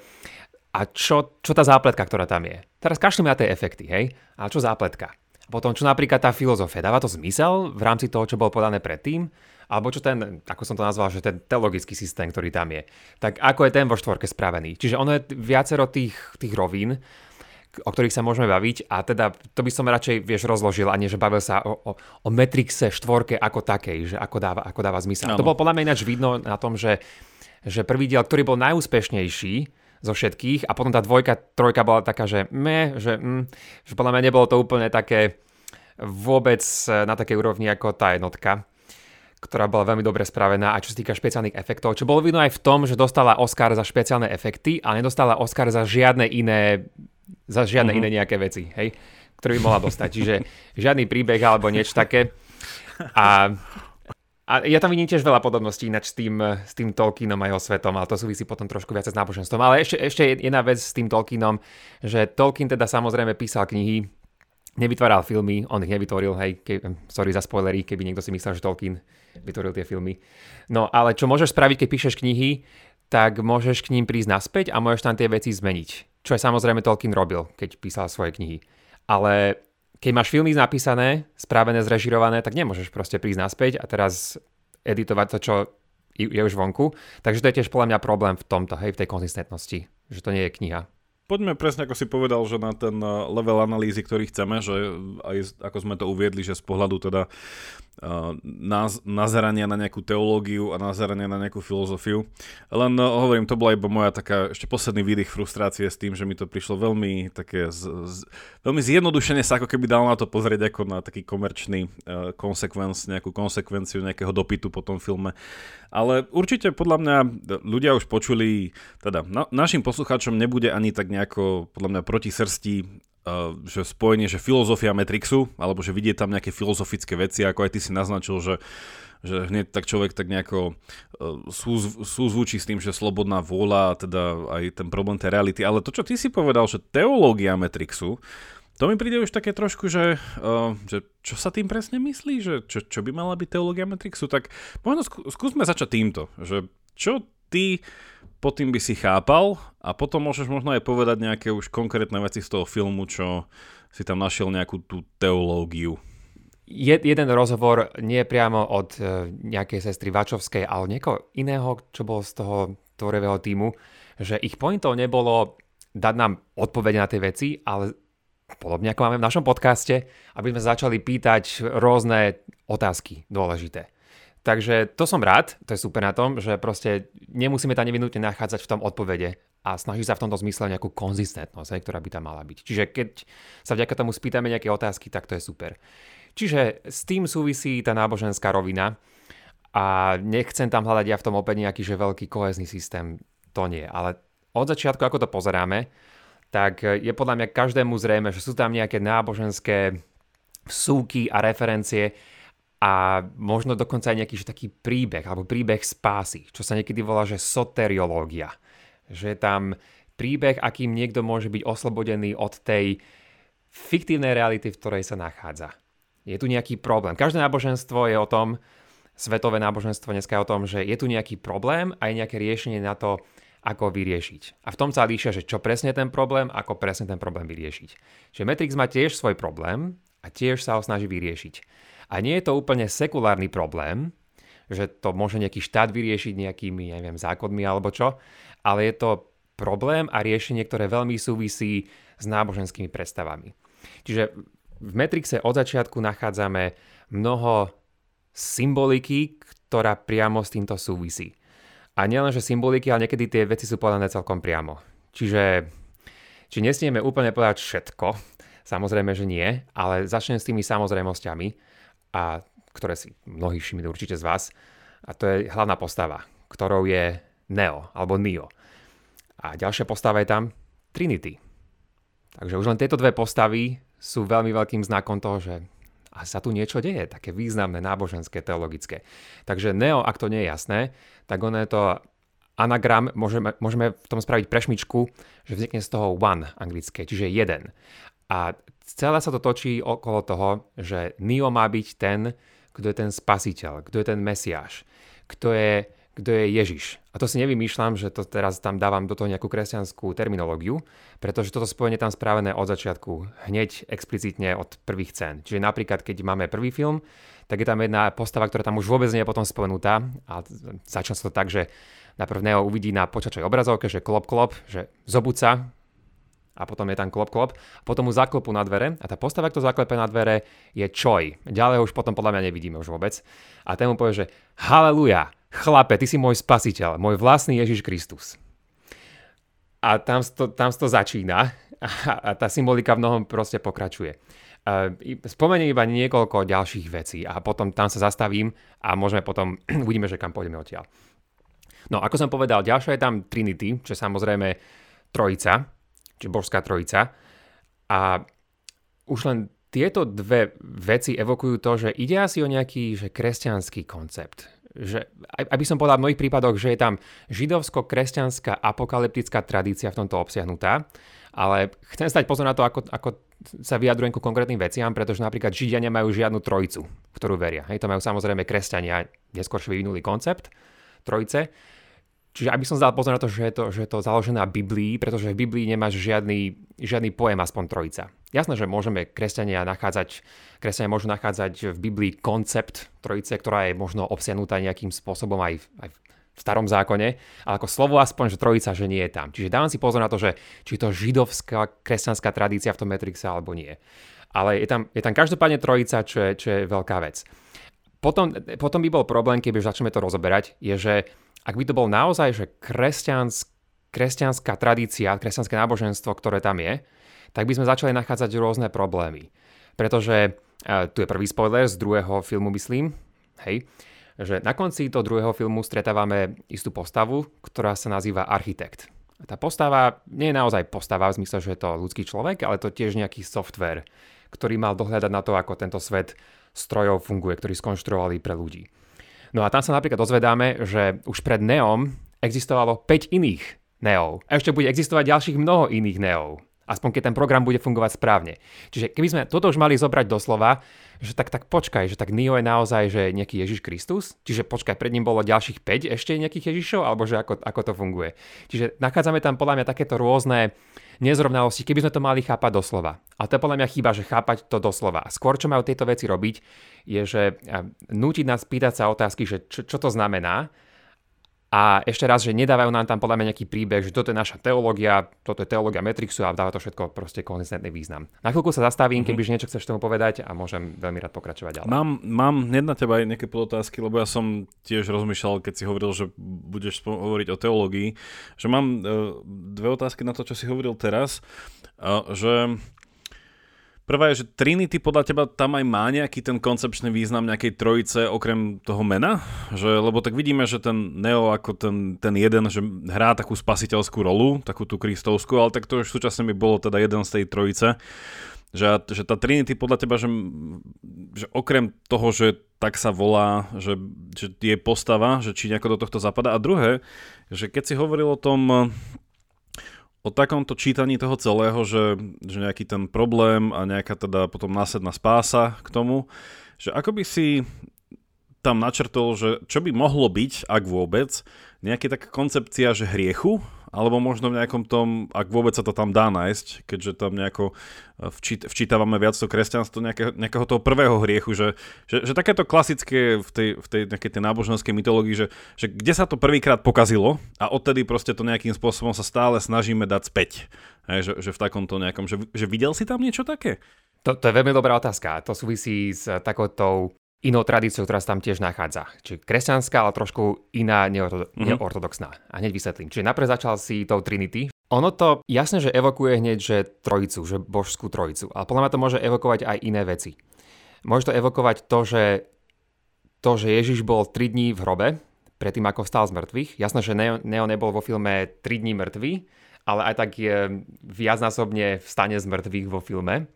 a čo, čo tá zápletka, ktorá tam je. Teraz kašlíme na tie efekty, hej? A čo zápletka? Potom, čo napríklad tá filozofia, dáva to zmysel v rámci toho, čo bolo podané predtým? Alebo čo ten, ako som to nazval, že ten teologický systém, ktorý tam je. Tak ako je ten vo štvorke spravený? Čiže ono je viacero tých, tých rovín, o ktorých sa môžeme baviť a teda to by som radšej, vieš, rozložil a nie, že bavil sa o, o, o Metrixe štvorke ako takej, že ako dáva, ako dáva zmysel. Ano. To bolo podľa mňa ináč vidno na tom, že, že prvý diel, ktorý bol najúspešnejší, zo všetkých a potom tá dvojka, trojka bola taká, že me, že, mm, že podľa mňa nebolo to úplne také vôbec e, na takej úrovni ako tá jednotka ktorá bola veľmi dobre spravená a čo sa týka špeciálnych efektov, čo bolo vidno aj v tom, že dostala Oscar za špeciálne efekty a nedostala Oscar za žiadne iné za žiadne uh-huh. iné nejaké veci, hej, ktoré by mohla dostať. Čiže žiadny príbeh alebo niečo také. A a ja tam vidím tiež veľa podobností ináč s tým, s tým Tolkienom a jeho svetom, ale to súvisí potom trošku viac s náboženstvom. Ale ešte, ešte jedna vec s tým Tolkienom, že Tolkien teda samozrejme písal knihy, nevytváral filmy, on ich nevytvoril, hej, ke, sorry za spoilery, keby niekto si myslel, že Tolkien vytvoril tie filmy. No ale čo môžeš spraviť, keď píšeš knihy, tak môžeš k ním prísť naspäť a môžeš tam tie veci zmeniť. Čo aj samozrejme Tolkien robil, keď písal svoje knihy. Ale keď máš filmy napísané, správené, zrežirované, tak nemôžeš proste prísť naspäť a teraz editovať to, čo je už vonku. Takže to je tiež podľa mňa problém v tomto, hej, v tej konzistentnosti, že to nie je kniha poďme presne, ako si povedal, že na ten eh, level analýzy, ktorý chceme, že aj ako sme to uviedli, že z pohľadu teda uh, naz, nazerania na nejakú teológiu a nazerania na nejakú filozofiu. Len uh, hovorím, to bola iba moja taká ešte posledný výdych frustrácie s tým, že mi to prišlo veľmi také z, z, veľmi zjednodušene sa ako keby dal na to pozrieť ako na taký komerčný uh, konsekvenc, nejakú konsekvenciu nejakého dopytu po tom filme. Ale určite podľa mňa ľudia už počuli, teda na, našim poslucháčom nebude ani tak nejako podľa mňa proti srsti Uh, že spojenie, že filozofia Matrixu, alebo že vidie tam nejaké filozofické veci, ako aj ty si naznačil, že, že hneď tak človek tak nejako uh, súz, súzvučí s tým, že slobodná vôľa, teda aj ten problém tej reality. Ale to, čo ty si povedal, že teológia Matrixu, to mi príde už také trošku, že, uh, že čo sa tým presne myslí, že čo, čo by mala byť teológia Matrixu, tak možno skú, skúsme začať týmto, že čo ty pod tým by si chápal a potom môžeš možno aj povedať nejaké už konkrétne veci z toho filmu, čo si tam našiel nejakú tú teológiu. Je, jeden rozhovor nie priamo od uh, nejakej sestry Vačovskej, ale niekoho iného, čo bol z toho tvorivého týmu, že ich pointou nebolo dať nám odpovede na tie veci, ale podobne ako máme v našom podcaste, aby sme začali pýtať rôzne otázky dôležité. Takže to som rád, to je super na tom, že proste nemusíme tam nevinutne nachádzať v tom odpovede a snaží sa v tomto zmysle nejakú konzistentnosť, ktorá by tam mala byť. Čiže keď sa vďaka tomu spýtame nejaké otázky, tak to je super. Čiže s tým súvisí tá náboženská rovina a nechcem tam hľadať ja v tom opäť nejaký že veľký kohezný systém, to nie. Ale od začiatku, ako to pozeráme, tak je podľa mňa každému zrejme, že sú tam nejaké náboženské súky a referencie a možno dokonca aj nejaký že taký príbeh alebo príbeh spásy, čo sa niekedy volá, že soteriológia. Že tam príbeh, akým niekto môže byť oslobodený od tej fiktívnej reality, v ktorej sa nachádza. Je tu nejaký problém. Každé náboženstvo je o tom, svetové náboženstvo dneska je o tom, že je tu nejaký problém a je nejaké riešenie na to, ako vyriešiť. A v tom sa líšia, že čo presne ten problém, ako presne ten problém vyriešiť. Že Matrix má tiež svoj problém a tiež sa ho snaží vyriešiť. A nie je to úplne sekulárny problém, že to môže nejaký štát vyriešiť nejakými, neviem, zákonmi alebo čo, ale je to problém a riešenie, ktoré veľmi súvisí s náboženskými predstavami. Čiže v Matrixe od začiatku nachádzame mnoho symboliky, ktorá priamo s týmto súvisí. A nielenže symboliky, ale niekedy tie veci sú povedané celkom priamo. Čiže či nesmieme úplne povedať všetko, samozrejme, že nie, ale začnem s tými samozrejmosťami, a ktoré si mnohí všimli určite z vás. A to je hlavná postava, ktorou je Neo, alebo Neo. A ďalšia postava je tam Trinity. Takže už len tieto dve postavy sú veľmi veľkým znakom toho, že a sa tu niečo deje, také významné, náboženské, teologické. Takže Neo, ak to nie je jasné, tak ono je to anagram, môžeme, môžeme v tom spraviť prešmičku, že vznikne z toho one anglické, čiže jeden. A celé sa to točí okolo toho, že Neo má byť ten, kto je ten spasiteľ, kto je ten mesiáš, kto je, kto je Ježiš. A to si nevymýšľam, že to teraz tam dávam do toho nejakú kresťanskú terminológiu, pretože toto spojenie tam spravené od začiatku, hneď explicitne od prvých cen. Čiže napríklad, keď máme prvý film, tak je tam jedna postava, ktorá tam už vôbec nie je potom spomenutá a začne sa to tak, že najprv Neo uvidí na počačovej obrazovke, že klop klop, že zobuca, a potom je tam klop klop, potom mu zaklopu na dvere a tá postava, kto zaklepe na dvere je Choi. Ďalej už potom podľa mňa nevidíme už vôbec. A ten mu povie, že haleluja, chlape, ty si môj spasiteľ, môj vlastný Ježiš Kristus. A tam to, tam to začína a, a tá symbolika v mnohom proste pokračuje. Uh, spomeniem iba niekoľko ďalších vecí a potom tam sa zastavím a môžeme potom, uvidíme, že kam pôjdeme odtiaľ. No, ako som povedal, ďalšia je tam Trinity, čo je samozrejme trojica, či božská trojica. A už len tieto dve veci evokujú to, že ide asi o nejaký že kresťanský koncept. Že, aby som povedal v mnohých prípadoch, že je tam židovsko-kresťanská apokalyptická tradícia v tomto obsiahnutá, ale chcem stať pozor na to, ako, ako sa vyjadrujem ku konkrétnym veciam, pretože napríklad Židia nemajú žiadnu trojicu, ktorú veria. Hej, to majú samozrejme kresťania, neskôr vyvinuli koncept trojice, Čiže aby som zdal pozor na to, že je to, že je to založené na Biblii, pretože v Biblii nemáš žiadny, žiadny pojem aspoň trojica. Jasné, že môžeme kresťania nachádzať, kresťania môžu nachádzať v Biblii koncept trojice, ktorá je možno obsiahnutá nejakým spôsobom aj, aj v starom zákone, ale ako slovo aspoň, že trojica, že nie je tam. Čiže dávam si pozor na to, že či to židovská kresťanská tradícia v tom Matrixe alebo nie. Ale je tam, je tam každopádne trojica, čo je, čo je veľká vec. Potom, potom by bol problém, keby začneme to rozoberať, je, že ak by to bol naozaj, že kresťansk, kresťanská tradícia, kresťanské náboženstvo, ktoré tam je, tak by sme začali nachádzať rôzne problémy. Pretože, uh, tu je prvý spoiler z druhého filmu, myslím, hej, že na konci toho druhého filmu stretávame istú postavu, ktorá sa nazýva architekt. Tá postava nie je naozaj postava v zmysle, že je to ľudský človek, ale to tiež nejaký software, ktorý mal dohľadať na to, ako tento svet strojov funguje, ktorý skonštruovali pre ľudí. No a tam sa napríklad dozvedáme, že už pred Neom existovalo 5 iných Neov. A ešte bude existovať ďalších mnoho iných Neov. Aspoň keď ten program bude fungovať správne. Čiže keby sme toto už mali zobrať doslova, že tak, tak počkaj, že tak Neo je naozaj že nejaký Ježiš Kristus, čiže počkaj, pred ním bolo ďalších 5 ešte nejakých Ježišov, alebo že ako, ako to funguje. Čiže nachádzame tam podľa mňa takéto rôzne nezrovnalosti, keby sme to mali chápať doslova. A to podľa mňa chyba, že chápať to doslova. Skôr, čo majú tieto veci robiť, je, že nútiť nás pýtať sa otázky, že čo, čo to znamená, a ešte raz, že nedávajú nám tam podľa mňa nejaký príbeh, že toto je naša teológia, toto je teológia Matrixu a dáva to všetko proste konzistentný význam. Na chvíľku sa zastavím, mm-hmm. kebyže niečo chceš tomu povedať a môžem veľmi rád pokračovať ďalej. Mám, mám hneď na teba aj nejaké podotázky, lebo ja som tiež rozmýšľal, keď si hovoril, že budeš hovoriť o teológii, že mám uh, dve otázky na to, čo si hovoril teraz. Že Prvá je, že Trinity podľa teba tam aj má nejaký ten koncepčný význam nejakej trojice okrem toho mena? Že, lebo tak vidíme, že ten Neo ako ten, ten jeden, že hrá takú spasiteľskú rolu, takú tú kristovskú, ale tak to už súčasne by bolo teda jeden z tej trojice. Že, že tá Trinity podľa teba, že, že okrem toho, že tak sa volá, že, že je postava, že či nejako do tohto zapadá. A druhé, že keď si hovoril o tom o takomto čítaní toho celého, že, že nejaký ten problém a nejaká teda potom následná spása k tomu, že ako by si tam načrtol, že čo by mohlo byť, ak vôbec, nejaká taká koncepcia, že hriechu, alebo možno v nejakom tom, ak vôbec sa to tam dá nájsť, keďže tam nejako eh, včít, včítavame viac to kresťanstvo nejakého, nejakého toho prvého hriechu, že, že, že takéto klasické v tej, v tej nejakej tej náboženskej mytológii, že, že kde sa to prvýkrát pokazilo a odtedy proste to nejakým spôsobom sa stále snažíme dať späť. Hej, že, že v takomto nejakom, že, že videl si tam niečo také? To, to je veľmi dobrá otázka. To súvisí s takoutou inou tradíciou, ktorá sa tam tiež nachádza. Čiže kresťanská, ale trošku iná, neortodoxná. Mm-hmm. neortodoxná. A hneď vysvetlím. Čiže napríklad začal si tou Trinity. Ono to jasne, že evokuje hneď, že trojicu, že božskú trojicu. Ale podľa mňa to môže evokovať aj iné veci. Môže to evokovať to, že, to, že Ježiš bol 3 dní v hrobe, predtým ako vstal z mŕtvych. Jasné, že Neo, Neo nebol vo filme 3 dní mŕtvy, ale aj tak je viacnásobne vstane z mŕtvych vo filme.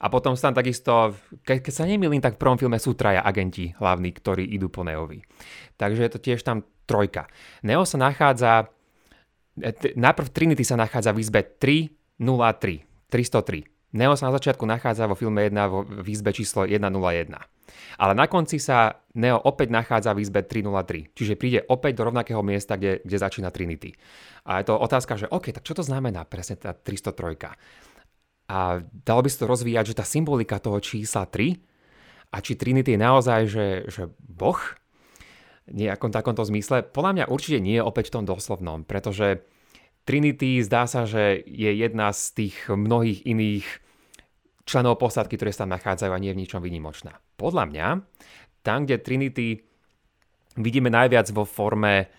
A potom sa tam takisto, ke, keď sa nemýlim, tak v prvom filme sú traja agenti hlavní, ktorí idú po Neovi. Takže je to tiež tam trojka. Neo sa nachádza, e, najprv Trinity sa nachádza v izbe 303, 303. Neo sa na začiatku nachádza vo filme 1 v izbe číslo 101. Ale na konci sa Neo opäť nachádza v izbe 303, čiže príde opäť do rovnakého miesta, kde, kde začína Trinity. A je to otázka, že OK, tak čo to znamená presne tá 303? A dalo by sa to rozvíjať, že tá symbolika toho čísla 3 a či Trinity je naozaj, že, že Boh, nejakom takomto zmysle, podľa mňa určite nie je opäť v tom doslovnom, pretože Trinity zdá sa, že je jedna z tých mnohých iných členov posádky, ktoré sa tam nachádzajú a nie je v ničom vynimočná. Podľa mňa, tam, kde Trinity vidíme najviac vo forme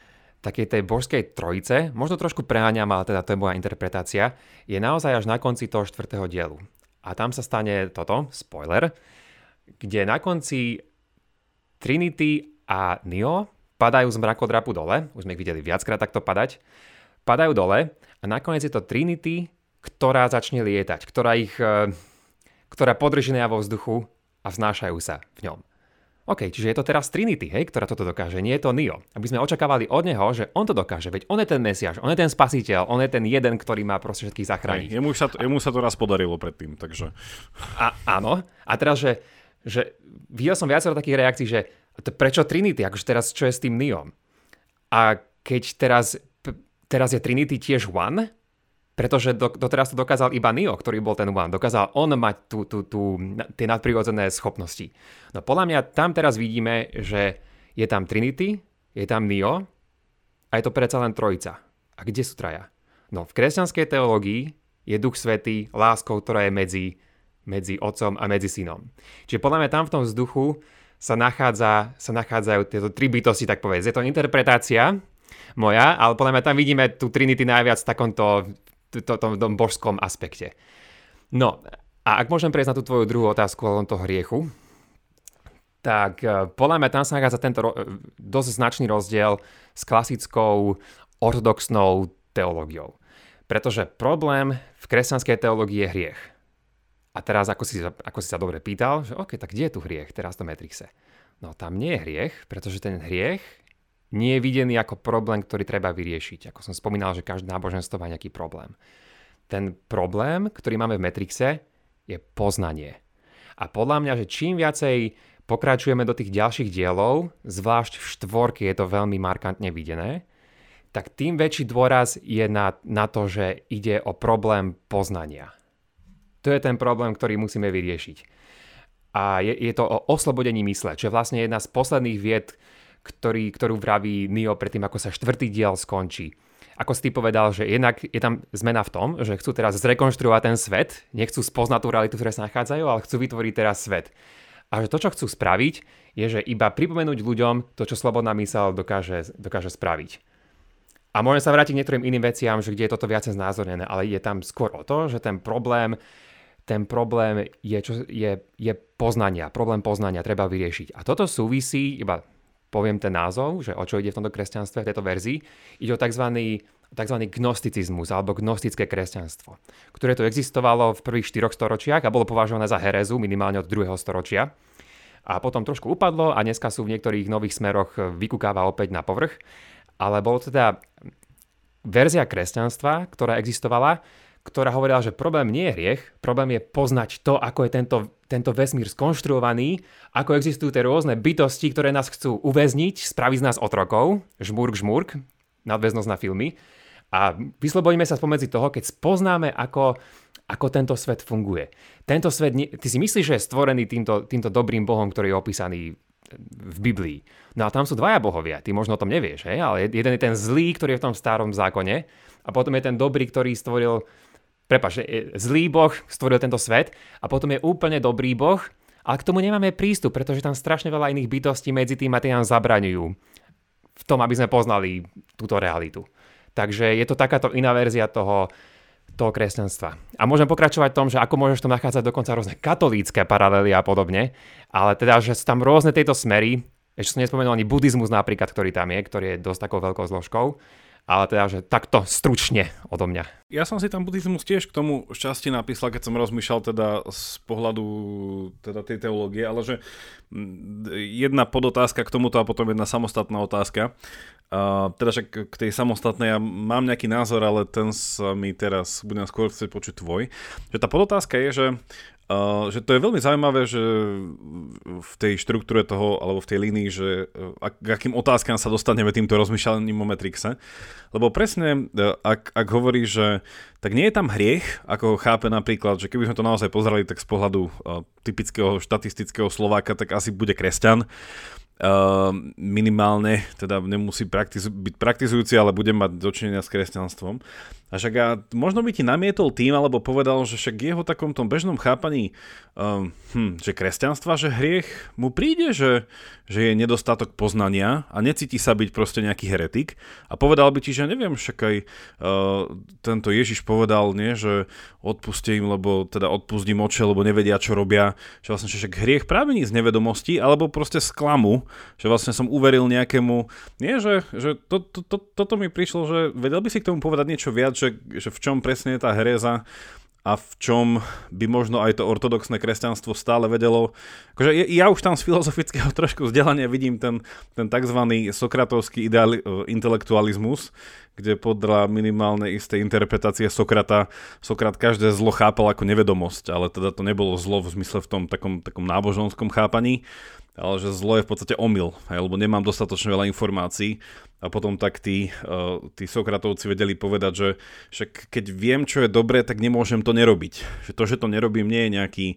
takej tej božskej trojice, možno trošku preháňam, ale teda to je moja interpretácia, je naozaj až na konci toho štvrtého dielu. A tam sa stane toto, spoiler, kde na konci Trinity a Neo padajú z mrakodrapu dole, už sme ich videli viackrát takto padať, padajú dole a nakoniec je to Trinity, ktorá začne lietať, ktorá ich, eh, ktorá podrží vo vzduchu a vznášajú sa v ňom. OK, čiže je to teraz Trinity, hej, ktorá toto dokáže, nie je to Neo. Aby sme očakávali od neho, že on to dokáže, veď on je ten mesiaž, on je ten spasiteľ, on je ten jeden, ktorý má proste všetkých zachrániť. Hej, jemu, sa to, jemu sa to raz podarilo predtým, takže... A, áno, a teraz, že, že videl som viacero takých reakcií, že to prečo Trinity, akože teraz čo je s tým Neom? A keď teraz, teraz je Trinity tiež one, Pretože do, doteraz to dokázal iba Neo, ktorý bol ten One. Dokázal on mať tú, tú, tú, tie nadprirodzené schopnosti. No podľa mňa tam teraz vidíme, že je tam Trinity, je tam Neo a je to predsa len trojica. A kde sú traja? No v kresťanskej teológii je Duch Svetý láskou, ktorá je medzi, medzi Otcom a medzi Synom. Čiže podľa mňa tam v tom vzduchu sa, nachádza, sa nachádzajú tieto tri bytosti, tak povedz. Je to interpretácia moja, ale podľa mňa tam vidíme tú Trinity najviac v takomto to, tom, tom božskom aspekte. No, a ak môžem prejsť na tú tvoju druhú otázku o toho hriechu, tak e, podľa mňa tam sa nachádza tento ro- e, dosť značný rozdiel s klasickou ortodoxnou teológiou. Pretože problém v kresťanskej teológii je hriech. A teraz, ako si, ako si sa dobre pýtal, že OK, tak kde je tu hriech teraz v tom Matrixe? No tam nie je hriech, pretože ten hriech nie je videný ako problém, ktorý treba vyriešiť. Ako som spomínal, že každé náboženstvo má nejaký problém. Ten problém, ktorý máme v Metrixe, je poznanie. A podľa mňa, že čím viacej pokračujeme do tých ďalších dielov, zvlášť v štvorke je to veľmi markantne videné, tak tým väčší dôraz je na, na to, že ide o problém poznania. To je ten problém, ktorý musíme vyriešiť. A je, je to o oslobodení mysle, čo je vlastne jedna z posledných vied, ktorý, ktorú vraví Neo predtým, ako sa štvrtý diel skončí. Ako si povedal, že jednak je tam zmena v tom, že chcú teraz zrekonštruovať ten svet, nechcú spoznať tú realitu, ktoré sa nachádzajú, ale chcú vytvoriť teraz svet. A že to, čo chcú spraviť, je, že iba pripomenúť ľuďom to, čo slobodná mysel dokáže, dokáže spraviť. A môžem sa vrátiť k niektorým iným veciam, že kde je toto viacej znázornené, ale je tam skôr o to, že ten problém, ten problém je, čo, je, je poznania, problém poznania treba vyriešiť. A toto súvisí, iba poviem ten názov, že o čo ide v tomto kresťanstve, v tejto verzii, ide o tzv. tzv. gnosticizmus alebo gnostické kresťanstvo, ktoré to existovalo v prvých štyroch storočiach a bolo považované za herezu minimálne od druhého storočia. A potom trošku upadlo a dneska sú v niektorých nových smeroch vykúkáva opäť na povrch. Ale bolo teda verzia kresťanstva, ktorá existovala, ktorá hovorila, že problém nie je hriech, problém je poznať to, ako je tento, tento vesmír skonštruovaný, ako existujú tie rôzne bytosti, ktoré nás chcú uväzniť, spraviť z nás otrokov, žmurk, žmurk, nadväznosť na filmy. A vyslobodíme sa spomedzi toho, keď spoznáme, ako, ako tento svet funguje. Tento svet, ty si myslíš, že je stvorený týmto, týmto dobrým bohom, ktorý je opísaný v Biblii. No a tam sú dvaja bohovia, ty možno o tom nevieš, hej? ale jeden je ten zlý, ktorý je v tom starom zákone a potom je ten dobrý, ktorý stvoril prepač, zlý boh stvoril tento svet a potom je úplne dobrý boh, ale k tomu nemáme prístup, pretože tam strašne veľa iných bytostí medzi tým a tie nám zabraňujú v tom, aby sme poznali túto realitu. Takže je to takáto iná verzia toho, toho kresťanstva. A môžem pokračovať v tom, že ako môžeš tam nachádzať dokonca rôzne katolícke paralely a podobne, ale teda, že sú tam rôzne tejto smery, ešte som nespomenul ani buddhizmus napríklad, ktorý tam je, ktorý je dosť takou veľkou zložkou ale teda, že takto stručne odo mňa. Ja som si tam buddhizmus tiež k tomu šťastie napísal, keď som rozmýšľal teda z pohľadu teda tej teológie, ale že jedna podotázka k tomuto a potom jedna samostatná otázka. Uh, teda, že k tej samostatnej ja mám nejaký názor, ale ten sa mi teraz budem skôr chcieť počuť tvoj. Že tá podotázka je, že Že to je veľmi zaujímavé, že v tej štruktúre toho, alebo v tej línii, že uh, ak, akým otázkam sa dostaneme týmto rozmýšľaním o Matrixe. Lebo presne, uh, ak, ak hovorí, že tak nie je tam hriech, ako chápe napríklad, že keby sme to naozaj pozerali tak z pohľadu uh, typického štatistického Slováka, tak asi bude kresťan. Uh, minimálne, teda nemusí praktiz- byť praktizujúci, ale bude mať dočinenia s kresťanstvom. A však a možno by ti namietol tým, alebo povedal, že však jeho takom tom bežnom chápaní, um, hm, že kresťanstva, že hriech mu príde, že, že je nedostatok poznania a necíti sa byť proste nejaký heretik. A povedal by ti, že neviem, však aj uh, tento Ježiš povedal, nie, že odpustím, lebo teda odpustím oče, lebo nevedia, čo robia. Že vlastne že však hriech práve z nevedomosti, alebo proste z klamu, že vlastne som uveril nejakému, nie, že, že to, to, to, toto mi prišlo, že vedel by si k tomu povedať niečo viac, že, že v čom presne je tá hereza a v čom by možno aj to ortodoxné kresťanstvo stále vedelo. Akože ja už tam z filozofického trošku vzdelania vidím ten, ten tzv. sokratovský ideali- intelektualizmus, kde podľa minimálnej istej interpretácie Sokrata, Sokrat každé zlo chápal ako nevedomosť, ale teda to nebolo zlo v zmysle v tom takom, takom náboženskom chápaní, ale že zlo je v podstate omyl, lebo nemám dostatočne veľa informácií a potom tak tí, uh, tí Sokratovci vedeli povedať, že však keď viem, čo je dobré, tak nemôžem to nerobiť. Že to, že to nerobím, nie je nejaký,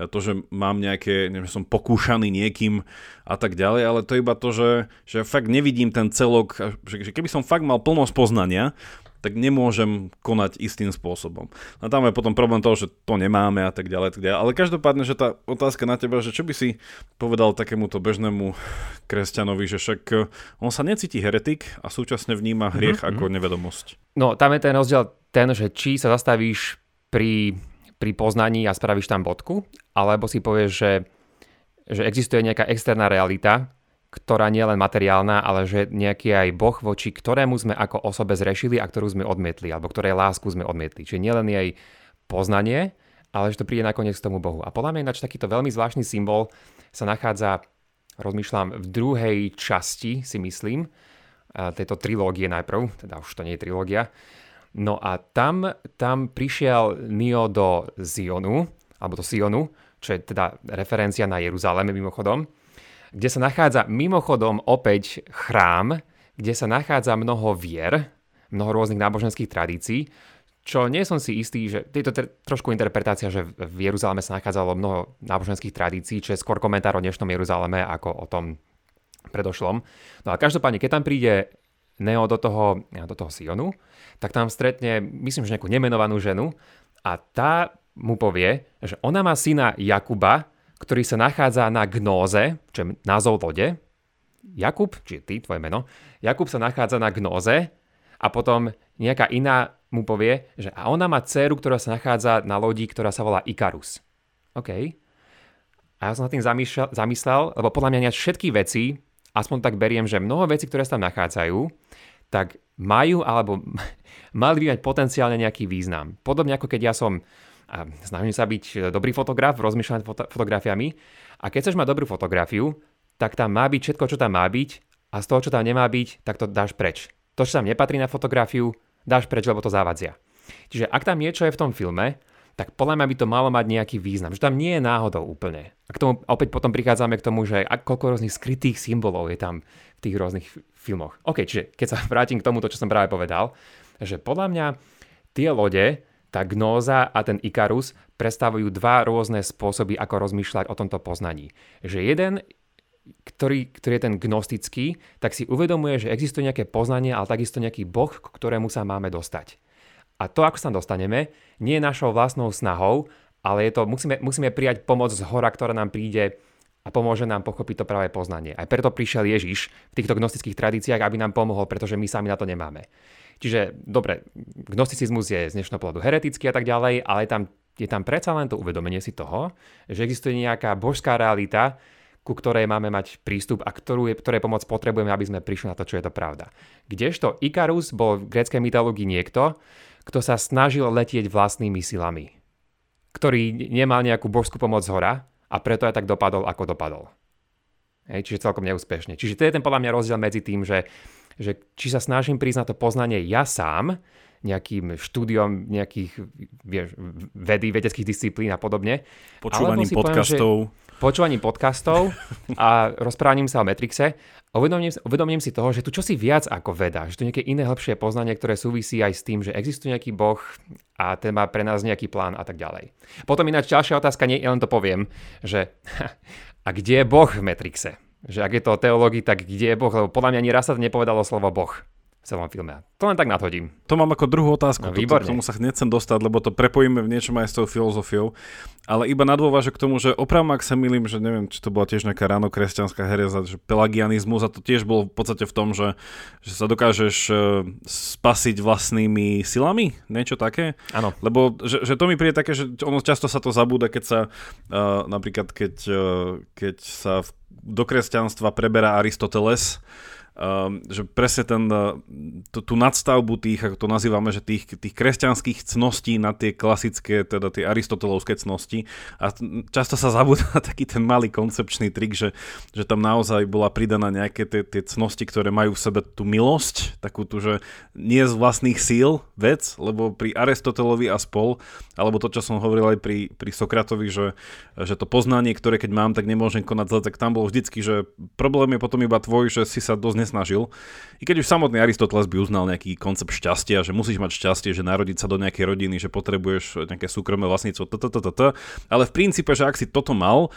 uh, to, že mám nejaké, neviem, som pokúšaný niekým a tak ďalej, ale to je iba to, že, že fakt nevidím ten celok, že keby som fakt mal plnosť poznania, tak nemôžem konať istým spôsobom. A tam je potom problém toho, že to nemáme a tak ďalej. Tak ďalej. Ale každopádne, že tá otázka na teba, že čo by si povedal takémuto bežnému kresťanovi, že však eh, on sa necíti heretik a súčasne vníma hriech mm-hmm. ako nevedomosť. No tam je ten rozdiel ten, že či sa zastavíš pri, pri poznaní a spravíš tam bodku, alebo si povieš, že, že existuje nejaká externá realita, ktorá nie je len materiálna, ale že nejaký aj Boh, voči ktorému sme ako osobe zrešili a ktorú sme odmietli, alebo ktorej lásku sme odmietli. Čiže nielen jej poznanie, ale že to príde nakoniec k tomu Bohu. A podľa mňa ináč takýto veľmi zvláštny symbol sa nachádza, rozmýšľam, v druhej časti, si myslím, tejto trilógie najprv, teda už to nie je trilógia. No a tam, tam prišiel Neo do Zionu, alebo do Sionu, čo je teda referencia na Jeruzalém mimochodom kde sa nachádza mimochodom opäť chrám, kde sa nachádza mnoho vier, mnoho rôznych náboženských tradícií, čo nie som si istý, že je to trošku interpretácia, že v Jeruzaleme sa nachádzalo mnoho náboženských tradícií, čo je skôr komentár o dnešnom Jeruzaleme ako o tom predošlom. No a každopádne, keď tam príde Neo do toho, do toho Sionu, tak tam stretne, myslím, že nejakú nemenovanú ženu a tá mu povie, že ona má syna Jakuba, ktorý sa nachádza na gnóze, čo je názov lode. Jakub, či ty, tvoje meno, Jakub sa nachádza na gnóze a potom nejaká iná mu povie, že a ona má dceru, ktorá sa nachádza na lodi, ktorá sa volá Ikarus. OK. A ja som na tým zamýšľal, zamyslel, lebo podľa mňa všetky veci, aspoň tak beriem, že mnoho vecí, ktoré sa tam nachádzajú, tak majú alebo mali by mať potenciálne nejaký význam. Podobne ako keď ja som a snažím sa byť e, dobrý fotograf, rozmýšľať foto- fotografiami a keď chceš mať dobrú fotografiu, tak tam má byť všetko, čo tam má byť a z toho, čo tam nemá byť, tak to dáš preč. To, čo tam nepatrí na fotografiu, dáš preč, lebo to závadzia. Čiže ak tam niečo je v tom filme, tak podľa mňa by to malo mať nejaký význam, že tam nie je náhodou úplne. A k tomu opäť potom prichádzame k tomu, že koľko rôznych skrytých symbolov je tam v tých rôznych filmoch. OK, čiže keď sa vrátim k tomuto, čo som práve povedal, že podľa mňa tie lode tá gnóza a ten Ikarus predstavujú dva rôzne spôsoby, ako rozmýšľať o tomto poznaní. Že jeden, ktorý, ktorý je ten gnostický, tak si uvedomuje, že existuje nejaké poznanie, ale takisto nejaký boh, k ktorému sa máme dostať. A to, ako sa dostaneme, nie je našou vlastnou snahou, ale je to, musíme, musíme prijať pomoc z hora, ktorá nám príde a pomôže nám pochopiť to práve poznanie. Aj preto prišiel Ježiš v týchto gnostických tradíciách, aby nám pomohol, pretože my sami na to nemáme. Čiže, dobre, gnosticizmus je z dnešného pohľadu heretický a tak ďalej, ale tam, je tam predsa len to uvedomenie si toho, že existuje nejaká božská realita, ku ktorej máme mať prístup a ktorú je, ktorej pomoc potrebujeme, aby sme prišli na to, čo je to pravda. Kdežto Ikarus bol v gréckej mytológii niekto, kto sa snažil letieť vlastnými silami, ktorý nemal nejakú božskú pomoc z hora a preto aj tak dopadol, ako dopadol. Hej, čiže celkom neúspešne. Čiže to je ten podľa mňa rozdiel medzi tým, že že či sa snažím prísť na to poznanie ja sám, nejakým štúdiom nejakých vieš, vedy, vedeckých disciplín a podobne. Počúvaním podcastov. Poviem, počúvaním podcastov a rozprávaním sa o Metrixe. Uvedomím, uvedomím si toho, že tu čosi viac ako veda, že tu nejaké iné hĺbšie poznanie, ktoré súvisí aj s tým, že existuje nejaký boh a ten má pre nás nejaký plán a tak ďalej. Potom ináč ďalšia otázka, nie, ja len to poviem, že a kde je boh v Metrixe? že ak je to o teológii, tak kde je Boh, lebo podľa mňa ani raz sa nepovedalo slovo Boh v celom filme. To len tak nadhodím. To mám ako druhú otázku. No, Toto, k tomu sa nechcem dostať, lebo to prepojíme v niečom aj s tou filozofiou. Ale iba nadôvažu k tomu, že opravom, ak sa milím, že neviem, či to bola tiež nejaká ráno kresťanská hereza, že pelagianizmus a to tiež bol v podstate v tom, že, že sa dokážeš uh, spasiť vlastnými silami, niečo také. Áno. Lebo že, že to mi príde také, že ono často sa to zabúda, keď sa uh, napríklad keď, uh, keď sa v do kresťanstva preberá Aristoteles, že presne ten, to, tú nadstavbu tých, ako to nazývame, že tých, tých kresťanských cností na tie klasické, teda tie aristotelovské cnosti. A často sa zabúda na taký ten malý koncepčný trik, že, že tam naozaj bola pridaná nejaké tie, tie cnosti, ktoré majú v sebe tú milosť, takú tu, že nie z vlastných síl vec, lebo pri Aristotelovi a spol, alebo to, čo som hovoril aj pri, pri Sokratovi, že, že to poznanie, ktoré keď mám, tak nemôžem konať zle, tak tam bolo vždycky, že problém je potom iba tvoj, že si sa dosť nesnažil. I keď už samotný Aristoteles by uznal nejaký koncept šťastia, že musíš mať šťastie, že narodiť sa do nejakej rodiny, že potrebuješ nejaké súkromné vlastníctvo, ale v princípe, že ak si toto mal,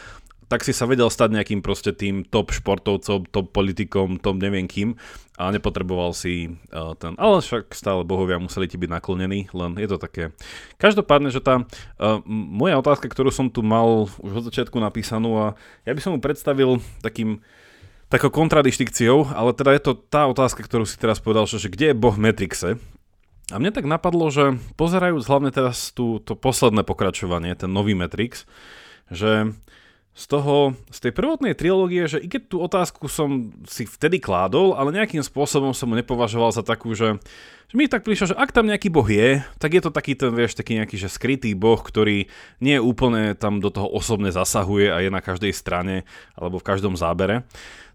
tak si sa vedel stať nejakým proste tým top športovcom, top politikom, top neviem kým a nepotreboval si uh, ten, ale však stále bohovia museli ti byť naklonení, len je to také. Každopádne, že tá uh, moja otázka, ktorú som tu mal už od začiatku napísanú a ja by som mu predstavil takým takou kontradikciou, ale teda je to tá otázka, ktorú si teraz povedal, že kde je Boh v Matrixe? A mne tak napadlo, že pozerajúc hlavne teraz tú, to posledné pokračovanie, ten nový Matrix, že z toho, z tej prvotnej trilógie, že i keď tú otázku som si vtedy kládol, ale nejakým spôsobom som mu nepovažoval za takú, že, že mi tak prišlo, že ak tam nejaký boh je, tak je to taký ten, vieš, taký nejaký, že skrytý boh, ktorý nie úplne tam do toho osobne zasahuje a je na každej strane alebo v každom zábere.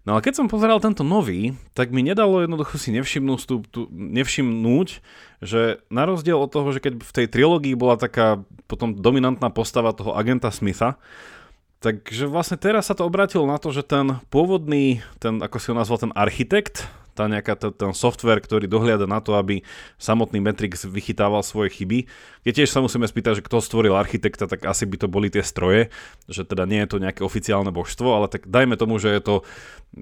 No ale keď som pozeral tento nový, tak mi nedalo jednoducho si nevšimnúť, tú, tú, nevšimnúť, že na rozdiel od toho, že keď v tej trilógii bola taká potom dominantná postava toho agenta Smitha, Takže vlastne teraz sa to obratilo na to, že ten pôvodný, ten, ako si ho nazval, ten architekt, tá nejaká, ten, ten software, ktorý dohliada na to, aby samotný Matrix vychytával svoje chyby. Keď tiež sa musíme spýtať, že kto stvoril architekta, tak asi by to boli tie stroje, že teda nie je to nejaké oficiálne božstvo, ale tak dajme tomu, že je to,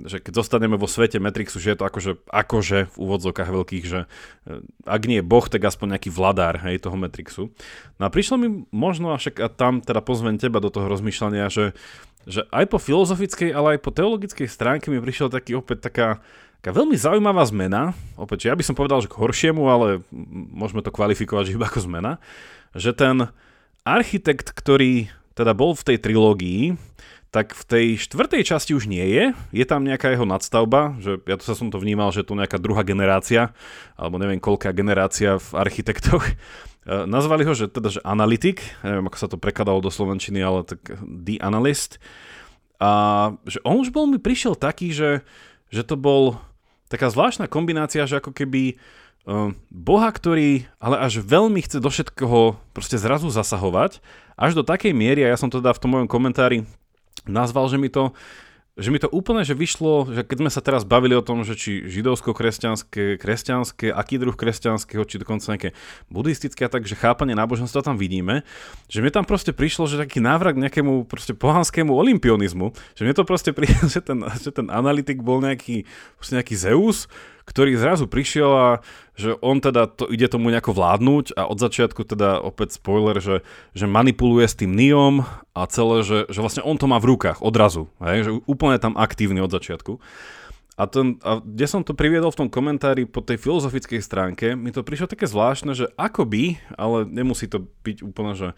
že keď zostaneme vo svete Matrixu, že je to akože, akože v úvodzokách veľkých, že eh, ak nie je boh, tak aspoň nejaký vladár hej, toho Matrixu. No a prišlo mi možno, a však a tam teda pozvem teba do toho rozmýšľania, že že aj po filozofickej, ale aj po teologickej stránke mi prišiel taký opäť taká Taká veľmi zaujímavá zmena, opäť, ja by som povedal, že k horšiemu, ale môžeme to kvalifikovať že iba ako zmena, že ten architekt, ktorý teda bol v tej trilógii, tak v tej štvrtej časti už nie je. Je tam nejaká jeho nadstavba, že ja to sa som to vnímal, že to nejaká druhá generácia, alebo neviem koľká generácia v architektoch. E, nazvali ho, že teda, že analytik, neviem ako sa to prekladalo do slovenčiny, ale tak the analyst. A že on už bol mi prišiel taký, že, že to bol taká zvláštna kombinácia, že ako keby uh, Boha, ktorý ale až veľmi chce do všetkoho proste zrazu zasahovať, až do takej miery, a ja som teda v tom mojom komentári nazval, že mi to že mi to úplne že vyšlo, že keď sme sa teraz bavili o tom, že či židovsko-kresťanské, kresťanské, aký druh kresťanského, či dokonca nejaké buddhistické a tak, že chápanie náboženstva tam vidíme, že mi tam proste prišlo, že taký návrat k nejakému proste pohanskému olimpionizmu, že mi to proste prišlo, že ten, že ten analytik bol nejaký, nejaký Zeus, ktorý zrazu prišiel a že on teda to ide tomu nejako vládnuť a od začiatku teda opäť spoiler, že, že manipuluje s tým Niom a celé, že, že vlastne on to má v rukách odrazu, hej, že úplne tam aktívny od začiatku. A, ten, a kde som to priviedol v tom komentári po tej filozofickej stránke, mi to prišlo také zvláštne, že akoby, ale nemusí to byť úplne, že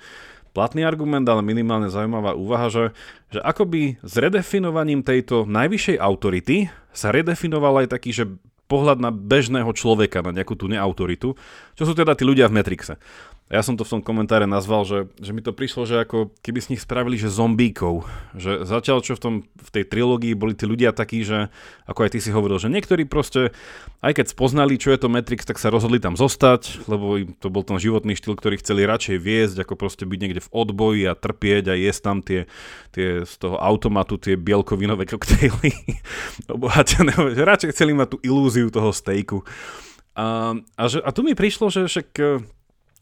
platný argument, ale minimálne zaujímavá úvaha, že, že akoby s redefinovaním tejto najvyššej autority sa redefinoval aj taký, že pohľad na bežného človeka, na nejakú tú neautoritu, čo sú teda tí ľudia v Matrixe. Ja som to v tom komentáre nazval, že, že mi to prišlo, že ako keby z nich spravili, že zombíkov. Že zatiaľ, čo v, tom, v tej trilógii boli tí ľudia takí, že ako aj ty si hovoril, že niektorí proste, aj keď spoznali, čo je to Matrix, tak sa rozhodli tam zostať, lebo im to bol ten životný štýl, ktorý chceli radšej viesť, ako proste byť niekde v odboji a trpieť a jesť tam tie, tie z toho automatu tie bielkovinové koktejly obohatené. Radšej chceli mať tú ilúziu toho stejku. A, a, že, a tu mi prišlo, že však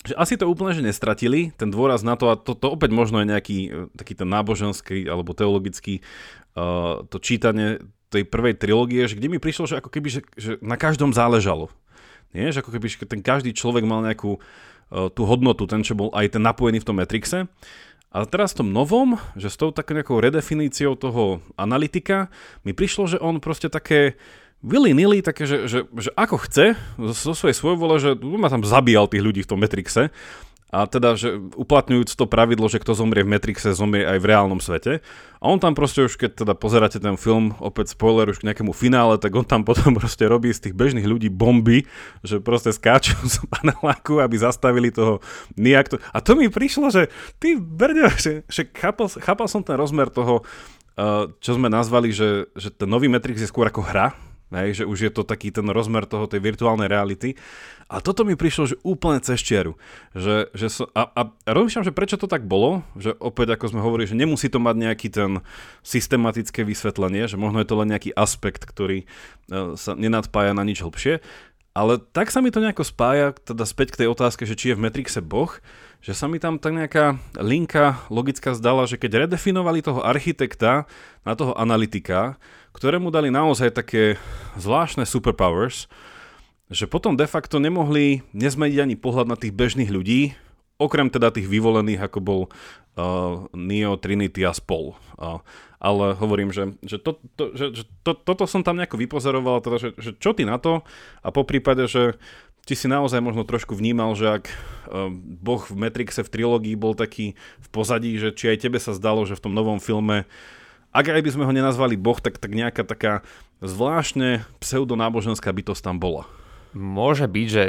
že asi to úplne že nestratili, ten dôraz na to, a to, to opäť možno je nejaký e, taký ten náboženský alebo teologický uh, to čítanie tej prvej trilógie, že kde mi prišlo, že ako keby, že, že na každom záležalo. Nie? Že ako keby že ten každý človek mal nejakú uh, tú hodnotu, ten, čo bol aj ten napojený v tom Matrixe. A teraz v tom novom, že s tou takou nejakou redefiníciou toho analytika, mi prišlo, že on proste také willy nilly, také, že, že, že ako chce, zo svojej svojvole, že ma tam zabíjal tých ľudí v tom Matrixe, a teda, že uplatňujúc to pravidlo, že kto zomrie v Matrixe, zomrie aj v reálnom svete. A on tam proste už, keď teda pozeráte ten film, opäť spoiler už k nejakému finále, tak on tam potom proste robí z tých bežných ľudí bomby, že proste skáču z paneláku, aby zastavili toho Niak. A to mi prišlo, že ty, Berňo, že, že chápal, chápal som ten rozmer toho, uh, čo sme nazvali, že, že ten nový Matrix je skôr ako hra, Hej, že už je to taký ten rozmer toho tej virtuálnej reality. A toto mi prišlo, že úplne cez čiaru. Že, že so, a, a rozmýšľam, že prečo to tak bolo, že opäť ako sme hovorili, že nemusí to mať nejaký ten systematické vysvetlenie, že možno je to len nejaký aspekt, ktorý uh, sa nenadpája na nič hlbšie. Ale tak sa mi to nejako spája, teda späť k tej otázke, že či je v Matrixe Boh, že sa mi tam tak nejaká linka logická zdala, že keď redefinovali toho architekta na toho analytika, ktorému dali naozaj také zvláštne superpowers, že potom de facto nemohli nezmeniť ani pohľad na tých bežných ľudí, okrem teda tých vyvolených, ako bol uh, Neo, Trinity a spol. Uh, ale hovorím, že, že, to, to, že, že to, toto som tam nejako vypozeroval, teda, že, že čo ty na to a po prípade, že či si naozaj možno trošku vnímal, že ak uh, Boh v Matrixe v trilógii bol taký v pozadí, že či aj tebe sa zdalo, že v tom novom filme ak aj by sme ho nenazvali Boh, tak, tak nejaká taká zvláštne pseudonáboženská bytosť tam bola. Môže byť, že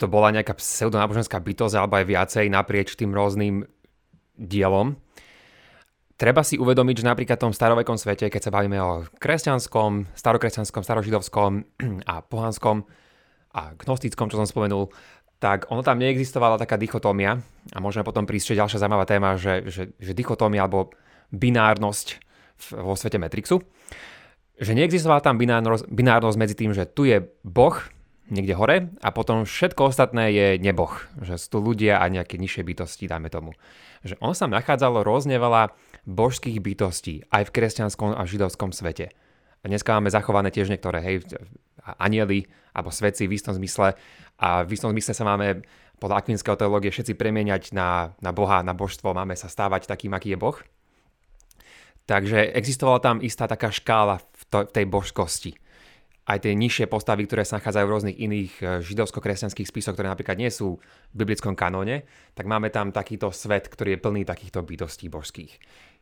to bola nejaká pseudonáboženská bytosť alebo aj viacej naprieč tým rôznym dielom. Treba si uvedomiť, že napríklad v tom starovekom svete, keď sa bavíme o kresťanskom, starokresťanskom, starožidovskom a pohanskom a gnostickom, čo som spomenul, tak ono tam neexistovala taká dichotómia a môžeme potom prísť ďalšia zaujímavá téma, že, že, že dichotómia alebo binárnosť vo svete Matrixu, že neexistovala tam binárnosť, medzi tým, že tu je Boh niekde hore a potom všetko ostatné je neboh, že sú tu ľudia a nejaké nižšie bytosti, dajme tomu. Že on sa nachádzalo rôzne veľa božských bytostí aj v kresťanskom a židovskom svete. A dneska máme zachované tiež niektoré, hej, anieli alebo svedci v istom zmysle a v istom zmysle sa máme podľa akvinského teológie všetci premieňať na, na Boha, na božstvo, máme sa stávať takým, aký je Boh. Takže existovala tam istá taká škála v, to, v tej božskosti. Aj tie nižšie postavy, ktoré sa nachádzajú v rôznych iných e, židovsko-kresťanských spisoch, ktoré napríklad nie sú v biblickom kanóne, tak máme tam takýto svet, ktorý je plný takýchto bytostí božských.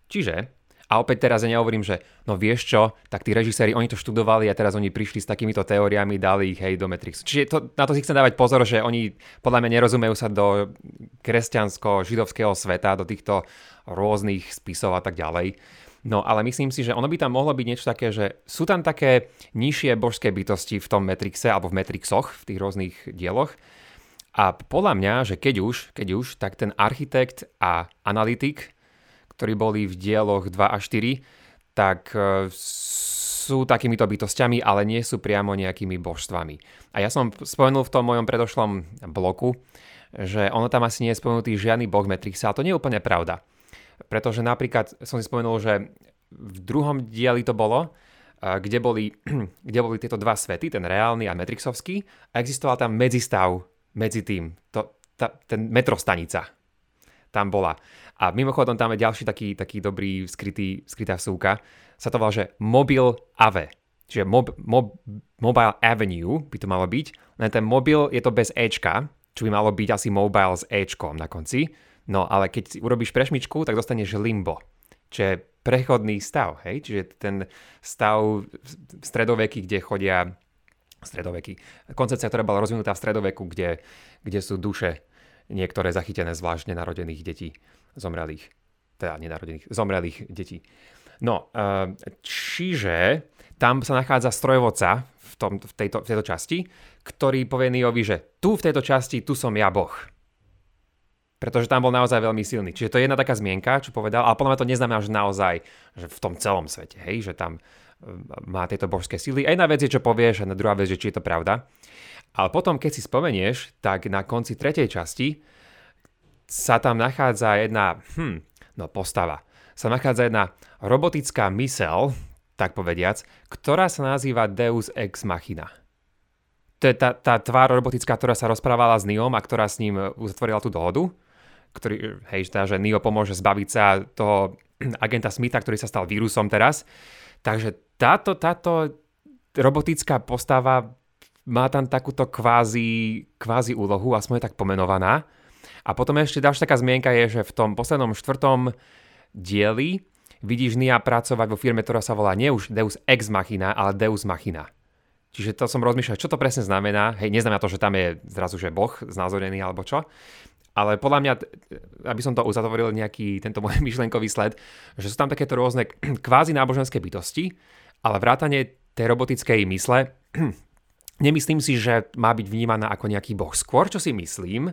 Čiže, a opäť teraz ja nehovorím, že no vieš čo, tak tí režiséri, oni to študovali a teraz oni prišli s takýmito teóriami, dali ich hej do Matrixu. Čiže to, na to si chcem dávať pozor, že oni podľa mňa nerozumejú sa do kresťansko-židovského sveta, do týchto rôznych spisov a tak ďalej No ale myslím si, že ono by tam mohlo byť niečo také, že sú tam také nižšie božské bytosti v tom Matrixe alebo v Matrixoch, v tých rôznych dieloch. A podľa mňa, že keď už, keď už, tak ten architekt a analytik, ktorí boli v dieloch 2 a 4, tak e, sú takýmito bytostiami, ale nie sú priamo nejakými božstvami. A ja som spomenul v tom mojom predošlom bloku, že ono tam asi nie je spomenutý žiadny boh Matrixa, a to nie je úplne pravda. Pretože napríklad som si spomenul, že v druhom dieli to bolo, kde boli, kde boli tieto dva svety, ten reálny a Matrixovský, a existoval tam medzistav medzi tým, to, ta, ten metrostanica tam bola. A mimochodom tam je ďalší taký, taký dobrý skrytý, skrytá súka, sa to volá, že Mobile Ave. Čiže mob, mob, Mobile Avenue by to malo byť, len ten mobil je to bez Ečka, čo by malo byť asi mobile s Ečkom na konci. No ale keď si urobíš prešmičku, tak dostaneš limbo, čo je prechodný stav, hej? Čiže ten stav stredoveky, kde chodia stredoveky. Koncepcia, ktorá bola rozvinutá v stredoveku, kde, kde sú duše niektoré zachytené zvláštne narodených detí, zomrelých, teda nenarodených, zomrelých detí. No, eh, čiže tam sa nachádza strojvodca v, tom, v, tejto, v tejto časti, ktorý povie Niovi, že tu v tejto časti, tu som ja Boh pretože tam bol naozaj veľmi silný. Čiže to je jedna taká zmienka, čo povedal, ale podľa mňa to neznamená, že naozaj že v tom celom svete, hej, že tam e, má tieto božské síly. A jedna vec je, čo povieš, a druhá vec je, či je to pravda. Ale potom, keď si spomenieš, tak na konci tretej časti sa tam nachádza jedna, hm, no postava, sa nachádza jedna robotická mysel, tak povediac, ktorá sa nazýva Deus Ex Machina. To je tá, tá tvár robotická, ktorá sa rozprávala s Neom a ktorá s ním uzatvorila tú dohodu ktorý, hej, teda, že Neo pomôže zbaviť sa toho agenta Smitha, ktorý sa stal vírusom teraz. Takže táto, táto robotická postava má tam takúto kvázi, kvázi úlohu, aspoň je tak pomenovaná. A potom ešte ďalšia taká zmienka je, že v tom poslednom štvrtom dieli vidíš Nia pracovať vo firme, ktorá sa volá nie už Deus Ex Machina, ale Deus Machina. Čiže to som rozmýšľal, čo to presne znamená. Hej, neznamená to, že tam je zrazu, že Boh znázornený alebo čo. Ale podľa mňa, aby som to uzatvoril nejaký tento môj myšlenkový sled, že sú tam takéto rôzne kvázi náboženské bytosti, ale vrátanie tej robotickej mysle, nemyslím si, že má byť vnímaná ako nejaký boh. Skôr, čo si myslím,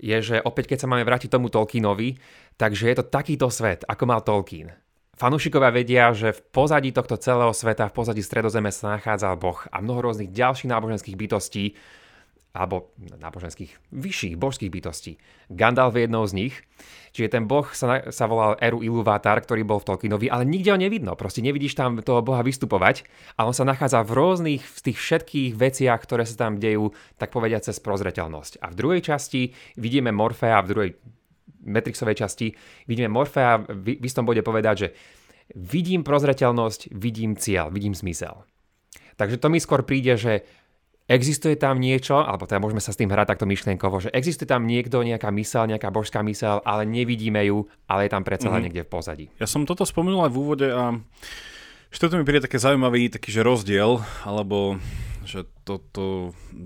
je, že opäť keď sa máme vrátiť tomu Tolkienovi, takže je to takýto svet, ako mal Tolkien. Fanúšikovia vedia, že v pozadí tohto celého sveta, v pozadí stredozeme sa nachádza Boh a mnoho rôznych ďalších náboženských bytostí, alebo náboženských vyšších božských bytostí. Gandalf je jednou z nich. Čiže ten boh sa, sa volal Eru Iluvatar, ktorý bol v Tolkienovi, ale nikde ho nevidno. Proste nevidíš tam toho boha vystupovať, ale on sa nachádza v rôznych z tých všetkých veciach, ktoré sa tam dejú, tak povediať cez prozreteľnosť. A v druhej časti vidíme Morfea, v druhej Matrixovej časti vidíme Morfea v, v istom bode povedať, že vidím prozreteľnosť, vidím cieľ, vidím zmysel. Takže to mi skôr príde, že existuje tam niečo, alebo teda môžeme sa s tým hrať takto myšlienkovo, že existuje tam niekto, nejaká mysel, nejaká božská mysel, ale nevidíme ju, ale je tam predsa mm-hmm. niekde v pozadí. Ja som toto spomenul aj v úvode a že toto mi príde také zaujímavý taký, že rozdiel, alebo že to, to,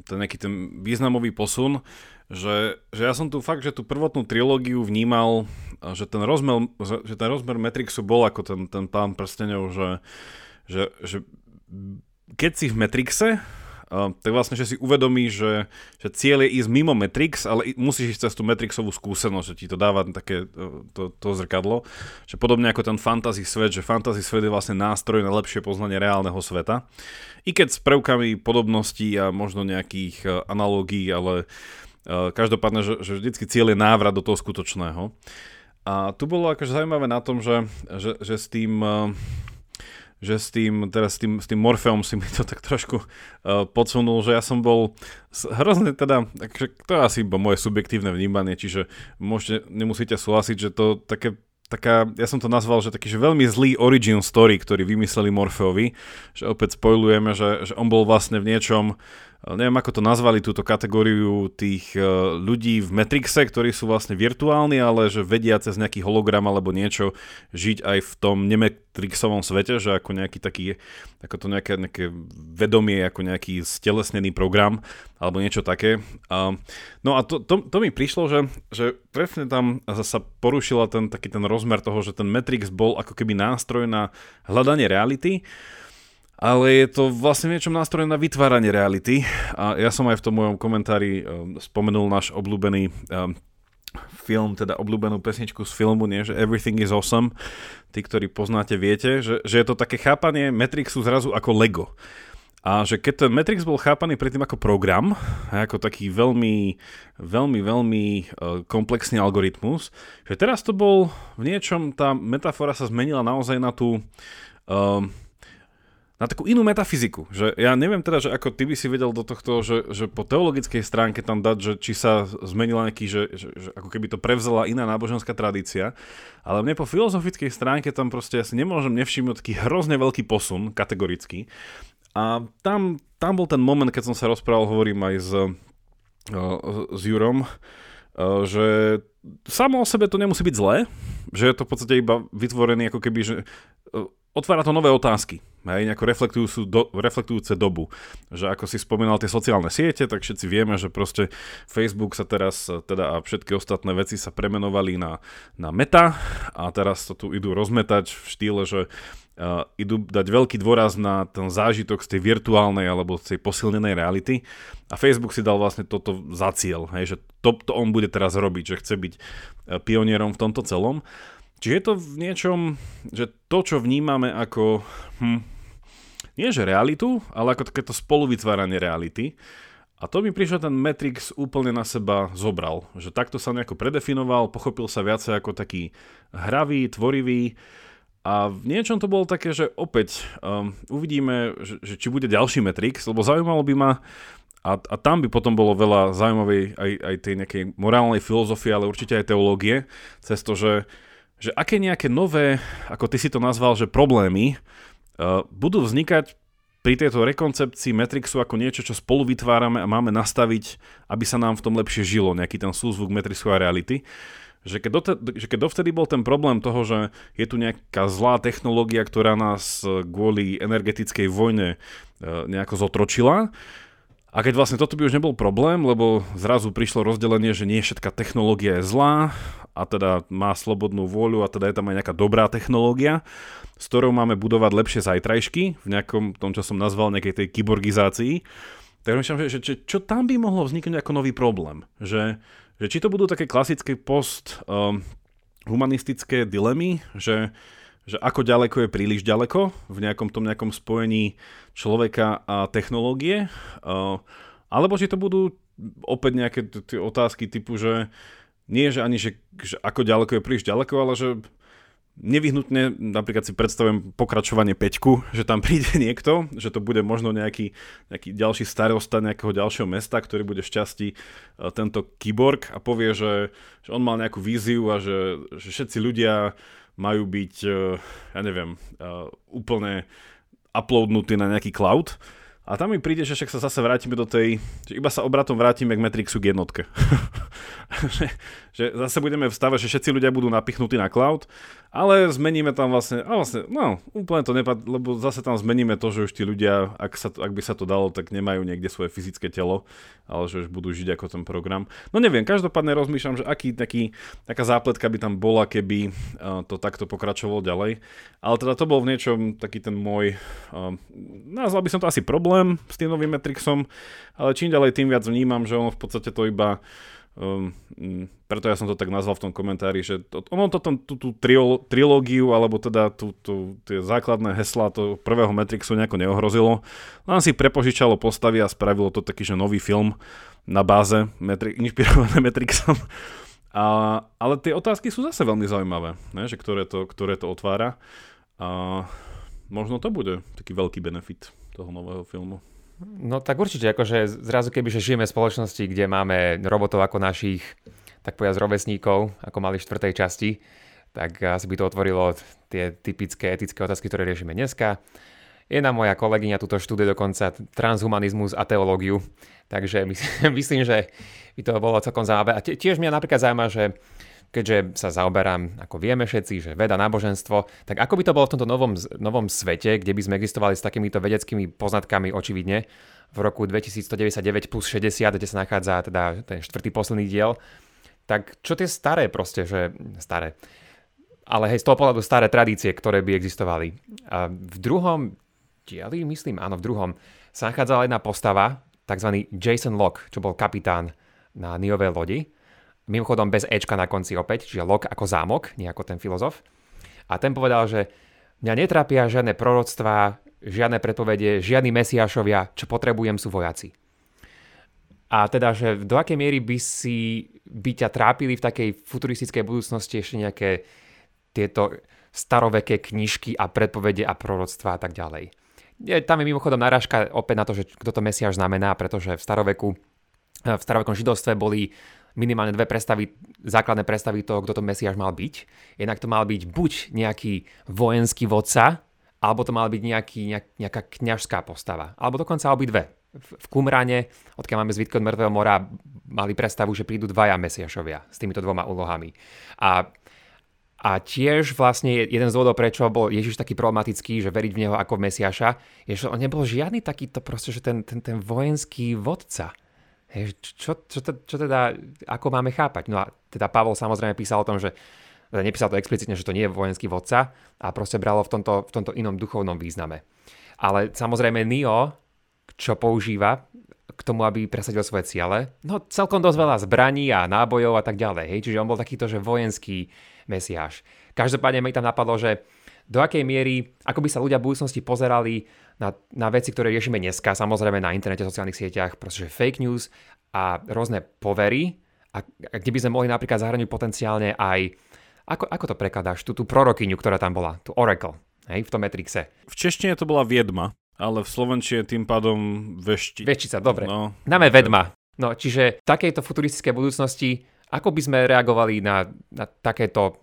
ten nejaký ten významový posun, že, že ja som tu fakt, že tú prvotnú trilógiu vnímal, že ten rozmer, že ten rozmer Matrixu bol ako ten, ten pán prstenov, že, že, že keď si v Matrixe, tak vlastne, že si uvedomí, že, že cieľ je ísť mimo Matrix, ale musíš ísť cez tú Matrixovú skúsenosť, že ti to dáva také to, to zrkadlo. Že podobne ako ten fantasy svet, že fantasy svet je vlastne nástroj na lepšie poznanie reálneho sveta. I keď s prvkami podobností a možno nejakých uh, analógií, ale uh, každopádne, že, že vždycky cieľ je návrat do toho skutočného. A tu bolo akože zaujímavé na tom, že, že, že s tým že s tým, teraz s tým, s tým Morfeom si mi to tak trošku uh, podsunul, že ja som bol hrozne teda, takže to je asi moje subjektívne vnímanie, čiže môžete, nemusíte súhlasiť, že to také taká, ja som to nazval, že taký že veľmi zlý origin story, ktorý vymysleli Morfeovi, že opäť spojujeme, že, že on bol vlastne v niečom neviem ako to nazvali, túto kategóriu tých e, ľudí v Matrixe, ktorí sú vlastne virtuálni, ale že vedia cez nejaký hologram alebo niečo žiť aj v tom nemetrixovom svete, že ako nejaký taký, ako to nejaké, nejaké vedomie, ako nejaký stelesnený program alebo niečo také. No a to, to, to mi prišlo, že, že presne tam sa porušila ten taký ten rozmer toho, že ten Matrix bol ako keby nástroj na hľadanie reality, ale je to vlastne niečom nástroj na vytváranie reality. A ja som aj v tom mojom komentári um, spomenul náš obľúbený um, film, teda obľúbenú pesničku z filmu, nie, že Everything is Awesome. Tí, ktorí poznáte, viete, že, že je to také chápanie Matrixu zrazu ako Lego. A že keď ten Matrix bol chápaný predtým ako program, ako taký veľmi, veľmi, veľmi uh, komplexný algoritmus, že teraz to bol v niečom, tá metafora sa zmenila naozaj na tú uh, na takú inú metafyziku. Že ja neviem teda, že ako ty by si vedel do tohto, že, že po teologickej stránke tam dať, že či sa zmenila nejaký, že, že, že ako keby to prevzala iná náboženská tradícia, ale mne po filozofickej stránke tam proste asi nemôžem nevšimnúť taký hrozne veľký posun, kategorický. A tam, tam bol ten moment, keď som sa rozprával, hovorím aj s, s Jurom, že samo o sebe to nemusí byť zlé, že je to v podstate iba vytvorený ako keby, že otvára to nové otázky, hej, nejako reflektujúcu do, reflektujúce dobu. Že ako si spomínal tie sociálne siete, tak všetci vieme, že proste Facebook sa teraz, teda a všetky ostatné veci sa premenovali na, na meta a teraz to tu idú rozmetať v štýle, že uh, idú dať veľký dôraz na ten zážitok z tej virtuálnej alebo z tej posilnenej reality a Facebook si dal vlastne toto za cieľ, hej, že to, to on bude teraz robiť, že chce byť pionierom v tomto celom. Čiže je to v niečom, že to, čo vnímame ako, hm, nie že realitu, ale ako takéto spoluvytváranie reality. A to mi prišiel ten Matrix úplne na seba zobral. Že takto sa nejako predefinoval, pochopil sa viacej ako taký hravý, tvorivý. A v niečom to bolo také, že opäť um, uvidíme, že, že či bude ďalší Matrix, lebo zaujímalo by ma, a, a tam by potom bolo veľa zaujímavej aj, aj tej nejakej morálnej filozofie, ale určite aj teológie, cez to, že že aké nejaké nové, ako ty si to nazval, že problémy uh, budú vznikať pri tejto rekoncepcii Matrixu ako niečo, čo spolu vytvárame a máme nastaviť, aby sa nám v tom lepšie žilo, nejaký ten súzvuk Matrixu a reality. Že keď, dote, že keď dovtedy bol ten problém toho, že je tu nejaká zlá technológia, ktorá nás kvôli energetickej vojne e, nejako zotročila, a keď vlastne toto by už nebol problém, lebo zrazu prišlo rozdelenie, že nie všetká technológia je zlá a teda má slobodnú vôľu a teda je tam aj nejaká dobrá technológia, s ktorou máme budovať lepšie zajtrajšky v nejakom tom, čo som nazval nejakej tej kyborgizácii. Tak myslím, že, že čo tam by mohlo vzniknúť ako nový problém? Že, že či to budú také klasické post um, humanistické dilemy, že že ako ďaleko je príliš ďaleko v nejakom tom nejakom spojení človeka a technológie, alebo či to budú opäť nejaké tie otázky typu, že nie, že ani, že, že ako ďaleko je príliš ďaleko, ale že nevyhnutne, napríklad si predstavujem pokračovanie Peťku, že tam príde niekto, že to bude možno nejaký, nejaký ďalší starosta nejakého ďalšieho mesta, ktorý bude šťastí tento kyborg a povie, že, že on mal nejakú víziu a že, že všetci ľudia majú byť, e, ja neviem, e, úplne uploadnutí na nejaký cloud. A tam mi príde, že však sa zase vrátime do tej, že iba sa obratom vrátime k Matrixu k jednotke. že, zase budeme v stave, že všetci ľudia budú napichnutí na cloud ale zmeníme tam vlastne, a vlastne, no, úplne to nepad, lebo zase tam zmeníme to, že už tí ľudia, ak, sa, ak by sa to dalo, tak nemajú niekde svoje fyzické telo, ale že už budú žiť ako ten program. No neviem, každopádne rozmýšľam, že aký taký, taká zápletka by tam bola, keby uh, to takto pokračovalo ďalej. Ale teda to bol v niečom taký ten môj, uh, nazval by som to asi problém s tým novým Matrixom, ale čím ďalej tým viac vnímam, že ono v podstate to iba Um, preto ja som to tak nazval v tom komentári, že to, ono to tam, tú, tú triolo, trilógiu, alebo teda tú, tú, tie základné heslá to prvého Matrixu nejako neohrozilo. Len si prepožičalo postavy a spravilo to taký, že nový film na báze Matri- inšpirované Matrixom. A, ale tie otázky sú zase veľmi zaujímavé, ne? Že ktoré, to, ktoré to otvára. A možno to bude taký veľký benefit toho nového filmu. No tak určite, akože zrazu keby, že žijeme v spoločnosti, kde máme robotov ako našich, tak povedať rovesníkov, ako mali v štvrtej časti, tak asi by to otvorilo tie typické etické otázky, ktoré riešime dneska. Jedna moja kolegyňa tuto študuje dokonca transhumanizmus a teológiu, takže myslím, že by to bolo celkom zaujímavé. A tiež mňa napríklad zaujíma, že keďže sa zaoberám, ako vieme všetci, že veda, náboženstvo, tak ako by to bolo v tomto novom, novom svete, kde by sme existovali s takýmito vedeckými poznatkami očividne, v roku 2199 plus 60, kde sa nachádza teda ten štvrtý posledný diel, tak čo tie staré proste, že staré, ale hej, z toho pohľadu staré tradície, ktoré by existovali. A v druhom dieli, myslím, áno, v druhom, sa nachádzala jedna postava, tzv. Jason Locke, čo bol kapitán na Niovej lodi, Mimochodom bez Ečka na konci opäť, čiže lok ako zámok, nie ten filozof. A ten povedal, že mňa netrápia žiadne proroctvá, žiadne predpovede, žiadni mesiášovia, čo potrebujem sú vojaci. A teda, že do akej miery by si by ťa trápili v takej futuristickej budúcnosti ešte nejaké tieto staroveké knižky a predpovede a proroctvá a tak ďalej. Tam je mimochodom narážka opäť na to, že kto to mesiaš znamená, pretože v staroveku v starovekom židovstve boli minimálne dve predstavy, základné predstavy toho, kto to Mesiáš mal byť. Jednak to mal byť buď nejaký vojenský vodca, alebo to mal byť nejaký, nejak, nejaká kňažská postava. Alebo dokonca obidve. V, v Kumrane, odkiaľ máme zvitky od Mŕtvého mora, mali predstavu, že prídu dvaja Mesiašovia s týmito dvoma úlohami. A a tiež vlastne jeden z dôvodov, prečo bol Ježiš taký problematický, že veriť v neho ako v Mesiaša, je, že on nebol žiadny takýto proste, že ten, ten, ten vojenský vodca. Hej, čo, čo, čo, teda, ako máme chápať? No a teda Pavol samozrejme písal o tom, že teda nepísal to explicitne, že to nie je vojenský vodca a proste bralo v tomto, v tomto inom duchovnom význame. Ale samozrejme Nio, čo používa k tomu, aby presadil svoje ciele, no celkom dosť veľa zbraní a nábojov a tak ďalej. Hej? Čiže on bol takýto, že vojenský mesiáš. Každopádne mi tam napadlo, že do akej miery, ako by sa ľudia v budúcnosti pozerali na, na veci, ktoré riešime dneska, samozrejme na internete, sociálnych sieťach, proste fake news a rôzne povery, a, a kde by sme mohli napríklad zahraniť potenciálne aj, ako, ako to prekladáš, tú, tú prorokyňu, ktorá tam bola, tú Oracle, hej, v tom Matrixe. V češtine to bola viedma, ale v slovenčine tým pádom vešti. Veštica, dobre. No, Náme vedma. No, čiže v takejto futuristickej budúcnosti, ako by sme reagovali na, na takéto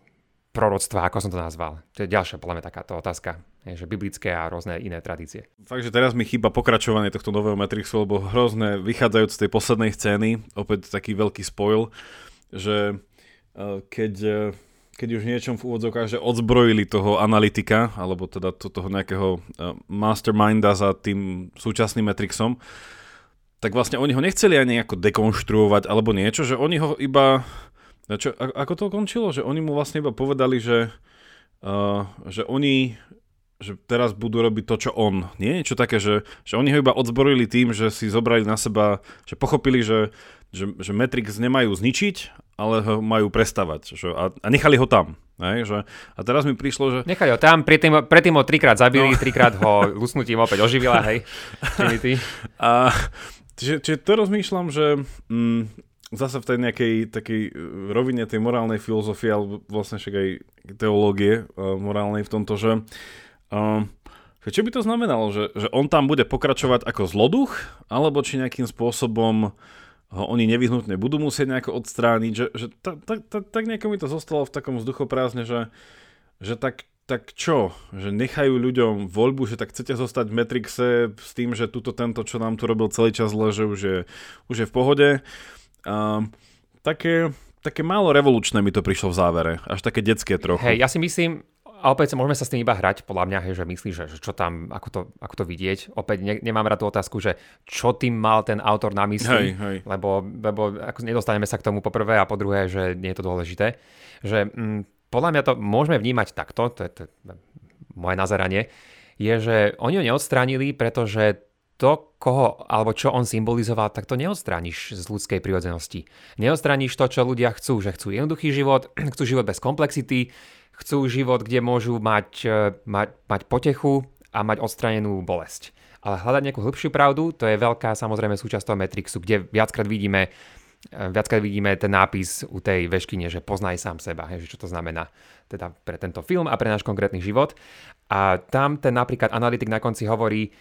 proroctva, ako som to nazval? To je ďalšia podľa mňa takáto otázka. Že biblické a rôzne iné tradície. Fakt, že teraz mi chýba pokračovanie tohto nového Matrixu, lebo hrozné, vychádzajúc z tej poslednej scény, opäť taký veľký spoil, že uh, keď, uh, keď už niečom v úvodzovkách, že odzbrojili toho analytika, alebo teda to, toho nejakého uh, masterminda za tým súčasným Matrixom, tak vlastne oni ho nechceli ani nejako dekonštruovať alebo niečo, že oni ho iba... Čo, ako to končilo? Že oni mu vlastne iba povedali, že, uh, že oni že teraz budú robiť to, čo on. Nie niečo také, že, že oni ho iba odzborili tým, že si zobrali na seba, že pochopili, že, že, že Matrix nemajú zničiť, ale ho majú prestavať. Že, a, a nechali ho tam. Hej, že, a teraz mi prišlo, že... Nechali ho tam, predtým, predtým ho trikrát zabili, no. trikrát ho lusnutím opäť oživila, hej. a, čiže, čiže to rozmýšľam, že mm, zase v tej nejakej takej e, rovine tej morálnej filozofie, alebo vlastne však aj teológie uh, morálnej v tomto, že uh, Um, čo by to znamenalo, že, že on tam bude pokračovať ako zloduch, alebo či nejakým spôsobom ho oni nevyhnutne budú musieť nejako odstrániť, že, že tak, tak, tak, tak nejako mi to zostalo v takom vzduchoprázdne, že, že tak, tak čo, že nechajú ľuďom voľbu, že tak chcete zostať v Matrixe s tým, že tuto tento, čo nám tu robil celý čas zle, že už je, už je v pohode. Um, také, také málo revolučné mi to prišlo v závere, až také detské trochu. Hej, ja si myslím, a opäť môžeme sa s tým iba hrať, podľa mňa, hej, že myslíš, že, že čo tam, ako to, ako to vidieť. Opäť ne, nemám rád tú otázku, že čo tým mal ten autor na mysli, hej, hej. lebo, lebo ako nedostaneme sa k tomu po prvé a po druhé, že nie je to dôležité. Že hm, podľa mňa to môžeme vnímať takto, to je, to je moje nazeranie, je, že oni ho neodstránili, pretože to, koho, alebo čo on symbolizoval, tak to neodstrániš z ľudskej prírodzenosti. Neodstrániš to, čo ľudia chcú, že chcú jednoduchý život, chcú život bez komplexity, chcú život, kde môžu mať, e, mať, mať potechu a mať odstranenú bolesť. Ale hľadať nejakú hĺbšiu pravdu, to je veľká samozrejme súčasť toho Matrixu, kde viackrát vidíme, e, viackrát vidíme ten nápis u tej veškyne, že poznaj sám seba, že čo to znamená teda pre tento film a pre náš konkrétny život. A tam ten napríklad analytik na konci hovorí,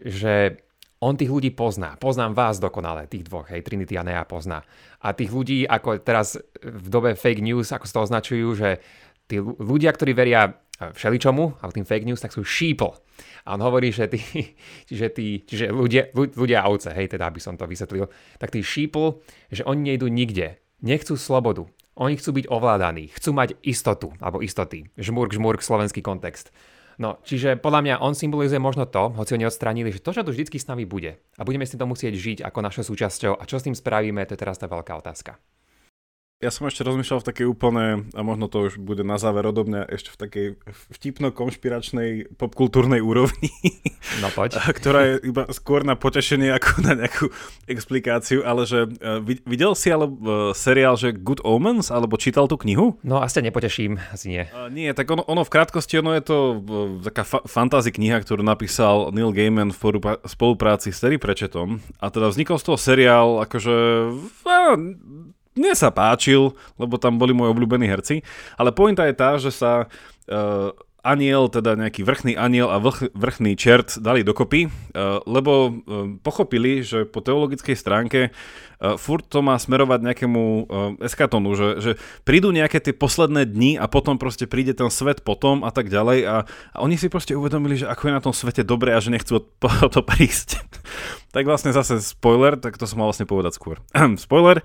že on tých ľudí pozná. Poznám vás dokonale, tých dvoch, hej, Trinity a Nea pozná. A tých ľudí, ako teraz v dobe fake news, ako to označujú, že tí ľudia, ktorí veria e, všeličomu, ale tým fake news, tak sú sheeple. A on hovorí, že tí, že tí čiže ľudia, ľudia ovce, hej, teda aby som to vysvetlil, tak tí sheeple, že oni nejdú nikde, nechcú slobodu, oni chcú byť ovládaní, chcú mať istotu, alebo istoty, žmurk, žmurk, slovenský kontext. No, čiže podľa mňa on symbolizuje možno to, hoci ho neodstranili, že to, čo tu vždy s nami bude. A budeme si to musieť žiť ako našou súčasťou. A čo s tým spravíme, to je teraz tá veľká otázka. Ja som ešte rozmýšľal v takej úplne, a možno to už bude na záver odo mňa, ešte v takej vtipno-konšpiračnej popkultúrnej úrovni. No poď. Ktorá je iba skôr na potešenie ako na nejakú explikáciu, ale že uh, videl si ale uh, seriál, že Good Omens, alebo čítal tú knihu? No asi nepoteším, asi nie. Uh, nie, tak ono, ono v krátkosti, ono je to taká fa- fantasy kniha, ktorú napísal Neil Gaiman v porúpa- spolupráci s Terry Pratchettom a teda vznikol z toho seriál akože mne sa páčil, lebo tam boli moji obľúbení herci, ale pointa je tá, že sa uh, aniel, teda nejaký vrchný aniel a vrch, vrchný čert dali dokopy, uh, lebo uh, pochopili, že po teologickej stránke uh, furt to má smerovať nejakému eskatonu, že, že prídu nejaké tie posledné dni a potom proste príde ten svet potom a tak ďalej a, a oni si proste uvedomili, že ako je na tom svete dobre a že nechcú po to prísť. tak vlastne zase spoiler, tak to som mal vlastne povedať skôr. spoiler.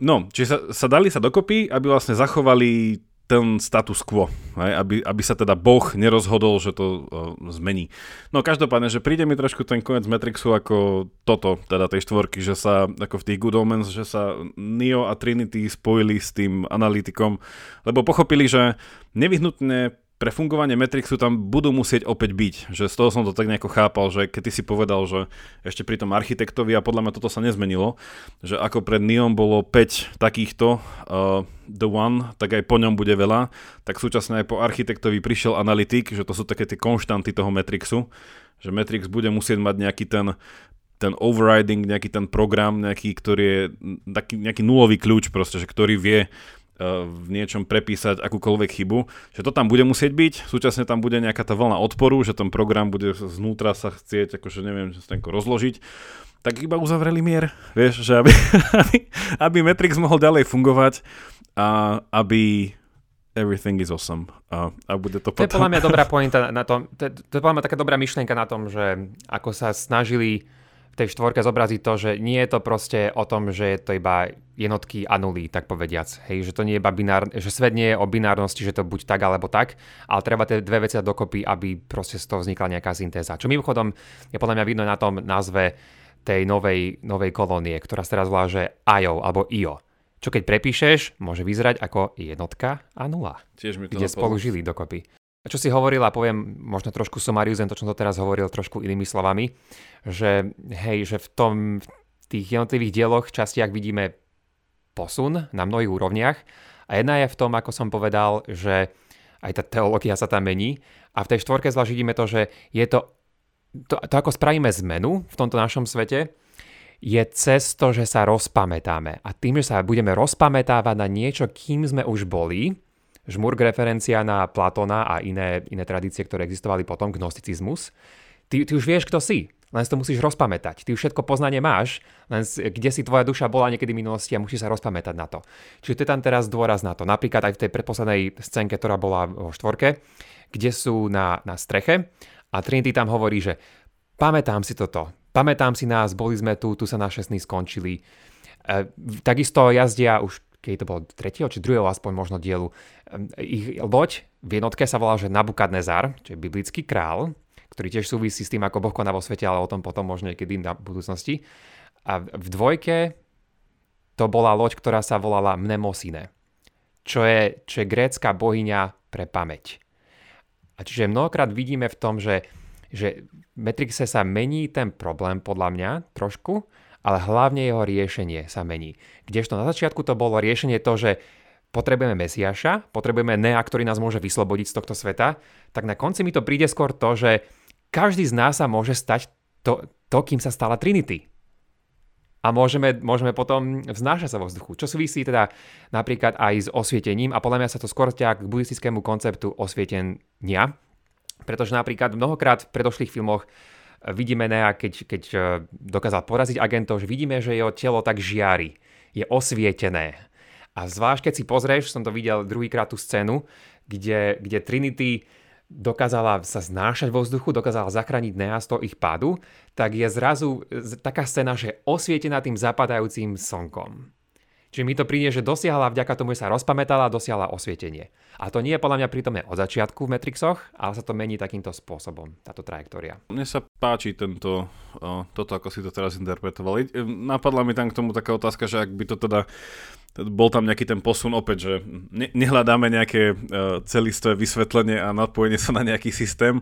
No, čiže sa, sa dali sa dokopy, aby vlastne zachovali ten status quo, hej, aby, aby sa teda Boh nerozhodol, že to uh, zmení. No každopádne, že príde mi trošku ten koniec Matrixu ako toto, teda tej štvorky, že sa ako v tých Good Omens, že sa Neo a Trinity spojili s tým analytikom, lebo pochopili, že nevyhnutne pre fungovanie Matrixu tam budú musieť opäť byť. Že z toho som to tak nejako chápal, že keď ty si povedal, že ešte pri tom architektovi a podľa mňa toto sa nezmenilo, že ako pred Neon bolo 5 takýchto uh, The One, tak aj po ňom bude veľa, tak súčasne aj po architektovi prišiel analytik, že to sú také tie konštanty toho Matrixu, že Matrix bude musieť mať nejaký ten ten overriding, nejaký ten program, nejaký, ktorý je taký, nejaký nulový kľúč proste, že ktorý vie v niečom prepísať akúkoľvek chybu, že to tam bude musieť byť, súčasne tam bude nejaká tá vlna odporu, že ten program bude znútra sa chcieť, akože neviem, rozložiť, tak iba uzavreli mier, vieš, že aby, aby, aby Matrix mohol ďalej fungovať a aby everything is awesome. A, a bude to potom... To je podľa mňa dobrá pointa na tom, to, to je podľa mňa taká dobrá myšlienka na tom, že ako sa snažili tej štvorke zobraziť to, že nie je to proste o tom, že je to iba jednotky a nuly, tak povediac. Hej, že to nie je iba binár, že svet nie je o binárnosti, že to buď tak alebo tak, ale treba tie dve veci dokopy, aby proste z toho vznikla nejaká syntéza. Čo mimochodom je podľa mňa vidno na tom názve tej novej, novej kolónie, ktorá sa teraz volá, že IO alebo IO čo keď prepíšeš, môže vyzerať ako jednotka a nula. Tiež mi to kde spolu žili dokopy. A čo si hovoril, a poviem možno trošku sumarizujem to, čo som teraz hovoril trošku inými slovami, že hej, že v tom v tých jednotlivých dieloch, častiach vidíme posun na mnohých úrovniach a jedna je v tom, ako som povedal, že aj tá teológia sa tam mení a v tej štvorke zvlášť vidíme to, že je to, to, to ako spravíme zmenu v tomto našom svete, je cez to, že sa rozpamätáme. A tým, že sa budeme rozpamätávať na niečo, kým sme už boli, Žmurk referencia na Platona a iné, iné tradície, ktoré existovali potom, gnosticizmus, ty, ty už vieš, kto si. Len si to musíš rozpamätať. Ty už všetko poznanie máš, len kde si tvoja duša bola niekedy v minulosti a musíš sa rozpamätať na to. Čiže to je tam teraz dôraz na to. Napríklad aj v tej predposlednej scénke, ktorá bola vo štvorke, kde sú na, na streche a Trinity tam hovorí, že pamätám si toto, Pamätám si nás, boli sme tu, tu sa naše sny skončili. E, takisto jazdia už, keď to bolo tretieho či druhého aspoň možno dielu, ich loď v jednotke sa volá, že Nabukadnezar, čo je biblický král, ktorý tiež súvisí s tým, ako Boh koná vo svete, ale o tom potom možno niekedy na budúcnosti. A v dvojke to bola loď, ktorá sa volala Mnemosine, čo je, čo je grécka bohyňa pre pamäť. A čiže mnohokrát vidíme v tom, že že v Matrixe sa mení ten problém podľa mňa trošku, ale hlavne jeho riešenie sa mení. Kdežto na začiatku to bolo riešenie to, že potrebujeme Mesiaša, potrebujeme Nea, ktorý nás môže vyslobodiť z tohto sveta, tak na konci mi to príde skôr to, že každý z nás sa môže stať to, to kým sa stala Trinity. A môžeme, môžeme potom vznášať sa vo vzduchu. Čo súvisí teda napríklad aj s osvietením a podľa mňa sa to skôr ťa k buddhistickému konceptu osvietenia, pretože napríklad mnohokrát v predošlých filmoch vidíme Nea, keď, keď eh, dokázal poraziť agentov, že vidíme, že jeho telo tak žiari, je osvietené. A zvlášť, keď si pozrieš, som to videl druhýkrát tú scénu, kde, kde Trinity dokázala sa znášať vo vzduchu, dokázala zachrániť Nea z toho ich pádu, tak je zrazu taká scéna, že osvietená tým zapadajúcim slnkom. Čiže mi to príde, že dosiahla vďaka tomu, že sa rozpamätala, dosiahla osvietenie. A to nie je podľa mňa prítomné od začiatku v Matrixoch, ale sa to mení takýmto spôsobom, táto trajektória. Mne sa páči tento, toto, ako si to teraz interpretovali. Napadla mi tam k tomu taká otázka, že ak by to teda bol tam nejaký ten posun opäť, že ne, nehľadáme nejaké uh, vysvetlenie a napojenie sa na nejaký systém,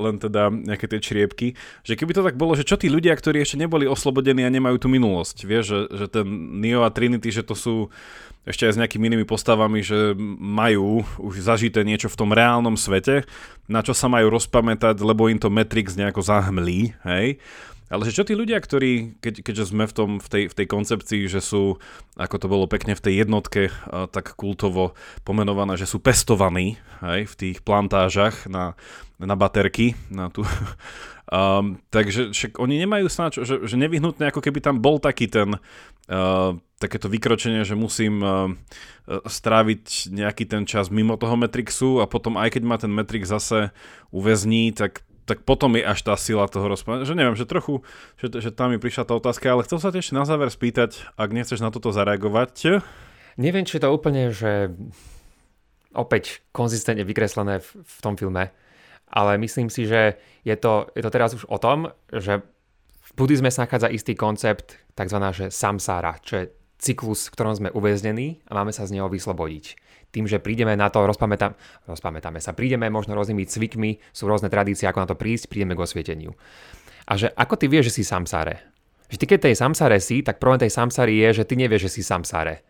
len teda nejaké tie čriepky. Že keby to tak bolo, že čo tí ľudia, ktorí ešte neboli oslobodení a nemajú tú minulosť, vieš, že, že ten Neo a Trinity, že to sú ešte aj s nejakými inými postavami, že majú už zažité niečo v tom reálnom svete, na čo sa majú rozpamätať, lebo im to Matrix nejako zahmlí, hej? Ale že čo tí ľudia, ktorí, keď, keďže sme v, tom, v, tej, v tej koncepcii, že sú, ako to bolo pekne v tej jednotke, a, tak kultovo pomenované, že sú pestovaní aj, v tých plantážach na, na baterky, na tú, um, takže však oni nemajú snáč, že, že nevyhnutne ako keby tam bol taký ten, uh, takéto vykročenie, že musím uh, stráviť nejaký ten čas mimo toho Matrixu a potom aj keď ma ten Matrix zase uväzní, tak tak potom je až tá sila toho rozprávania. Že neviem, že trochu, že, že tam mi prišla tá otázka, ale chcel sa ešte na záver spýtať, ak nechceš na toto zareagovať. Neviem, či to úplne, že opäť konzistentne vykreslené v, v tom filme, ale myslím si, že je to, je to teraz už o tom, že v buddhizme sa nachádza istý koncept, tzv. Že samsára, čo je cyklus, v ktorom sme uväznení a máme sa z neho vyslobodiť tým, že prídeme na to, rozpamätám, rozpamätáme sa, prídeme možno rôznymi cvikmi, sú rôzne tradície, ako na to prísť, prídeme k osvieteniu. A že ako ty vieš, že si samsáre? Že ty keď tej samsáre si, tak problém tej samsáry je, že ty nevieš, že si samsáre.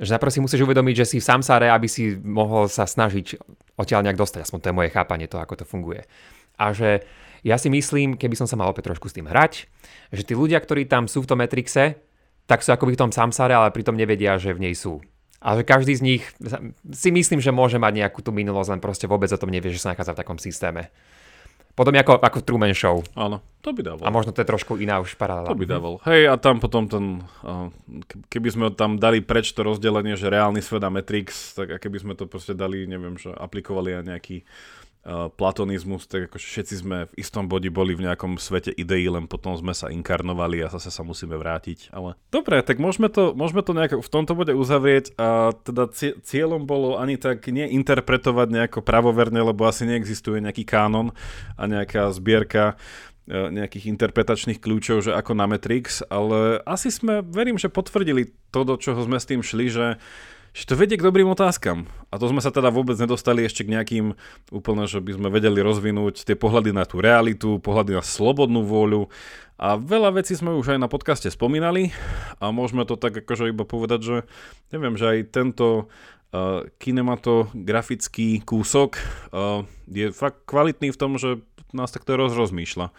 Že najprv si musíš uvedomiť, že si v samsáre, aby si mohol sa snažiť odtiaľ nejak dostať. Aspoň to je moje chápanie to, ako to funguje. A že ja si myslím, keby som sa mal opäť trošku s tým hrať, že tí ľudia, ktorí tam sú v tom Matrixe, tak sú akoby v tom samsáre, ale pritom nevedia, že v nej sú. A že každý z nich si myslím, že môže mať nejakú tú minulosť, len proste vôbec o tom nevie, že sa nachádza v takom systéme. Potom ako, ako Truman Show. Áno, to by dával. A možno to je trošku iná už paralela. To by dával. Hej, a tam potom ten, keby sme tam dali preč to rozdelenie, že reálny svet a Matrix, tak keby sme to proste dali, neviem, že aplikovali aj nejaký platonizmus, tak ako všetci sme v istom bodi boli v nejakom svete ideí, len potom sme sa inkarnovali a zase sa musíme vrátiť. Ale dobre, tak môžeme to, môžeme to nejako v tomto bode uzavrieť a teda cieľom bolo ani tak neinterpretovať nejako pravoverne, lebo asi neexistuje nejaký kánon a nejaká zbierka e, nejakých interpretačných kľúčov, že ako na Matrix, ale asi sme, verím, že potvrdili to, do čoho sme s tým šli, že že to vedie k dobrým otázkam. A to sme sa teda vôbec nedostali ešte k nejakým úplne, že by sme vedeli rozvinúť tie pohľady na tú realitu, pohľady na slobodnú vôľu. A veľa vecí sme už aj na podcaste spomínali a môžeme to tak akože iba povedať, že neviem, že aj tento uh, kinematografický kúsok uh, je fakt kvalitný v tom, že nás takto rozrozmýšľa.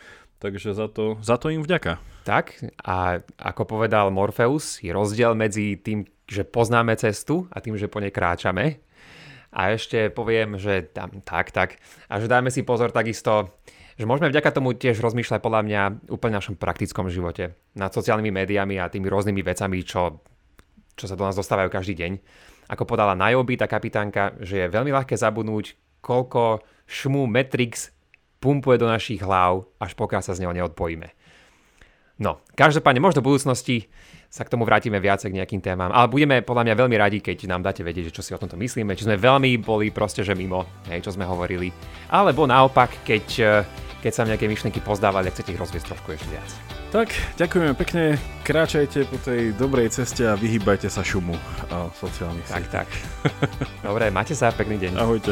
Takže za to, za to im vďaka. Tak a ako povedal Morpheus, je rozdiel medzi tým, že poznáme cestu a tým, že po nej kráčame. A ešte poviem, že tam, tak, tak. A že dáme si pozor takisto, že môžeme vďaka tomu tiež rozmýšľať podľa mňa úplne našom praktickom živote. Nad sociálnymi médiami a tými rôznymi vecami, čo, čo sa do nás dostávajú každý deň. Ako podala Najobi, tá kapitánka, že je veľmi ľahké zabudnúť, koľko šmu Matrix pumpuje do našich hlav, až pokiaľ sa z neho neodpojíme. No, každopádne možno v budúcnosti sa k tomu vrátime viacej k nejakým témam. Ale budeme podľa mňa veľmi radi, keď nám dáte vedieť, čo si o tomto myslíme, či sme veľmi boli proste, že mimo, hej, čo sme hovorili. Alebo naopak, keď, eh, keď sa nejaké myšlienky pozdávali, chcete ich rozviesť trošku ešte viac. Tak, ďakujeme pekne, kráčajte po tej dobrej ceste a vyhýbajte sa šumu a sociálnych Tak, tak. Dobre, máte sa, pekný deň. Ahojte.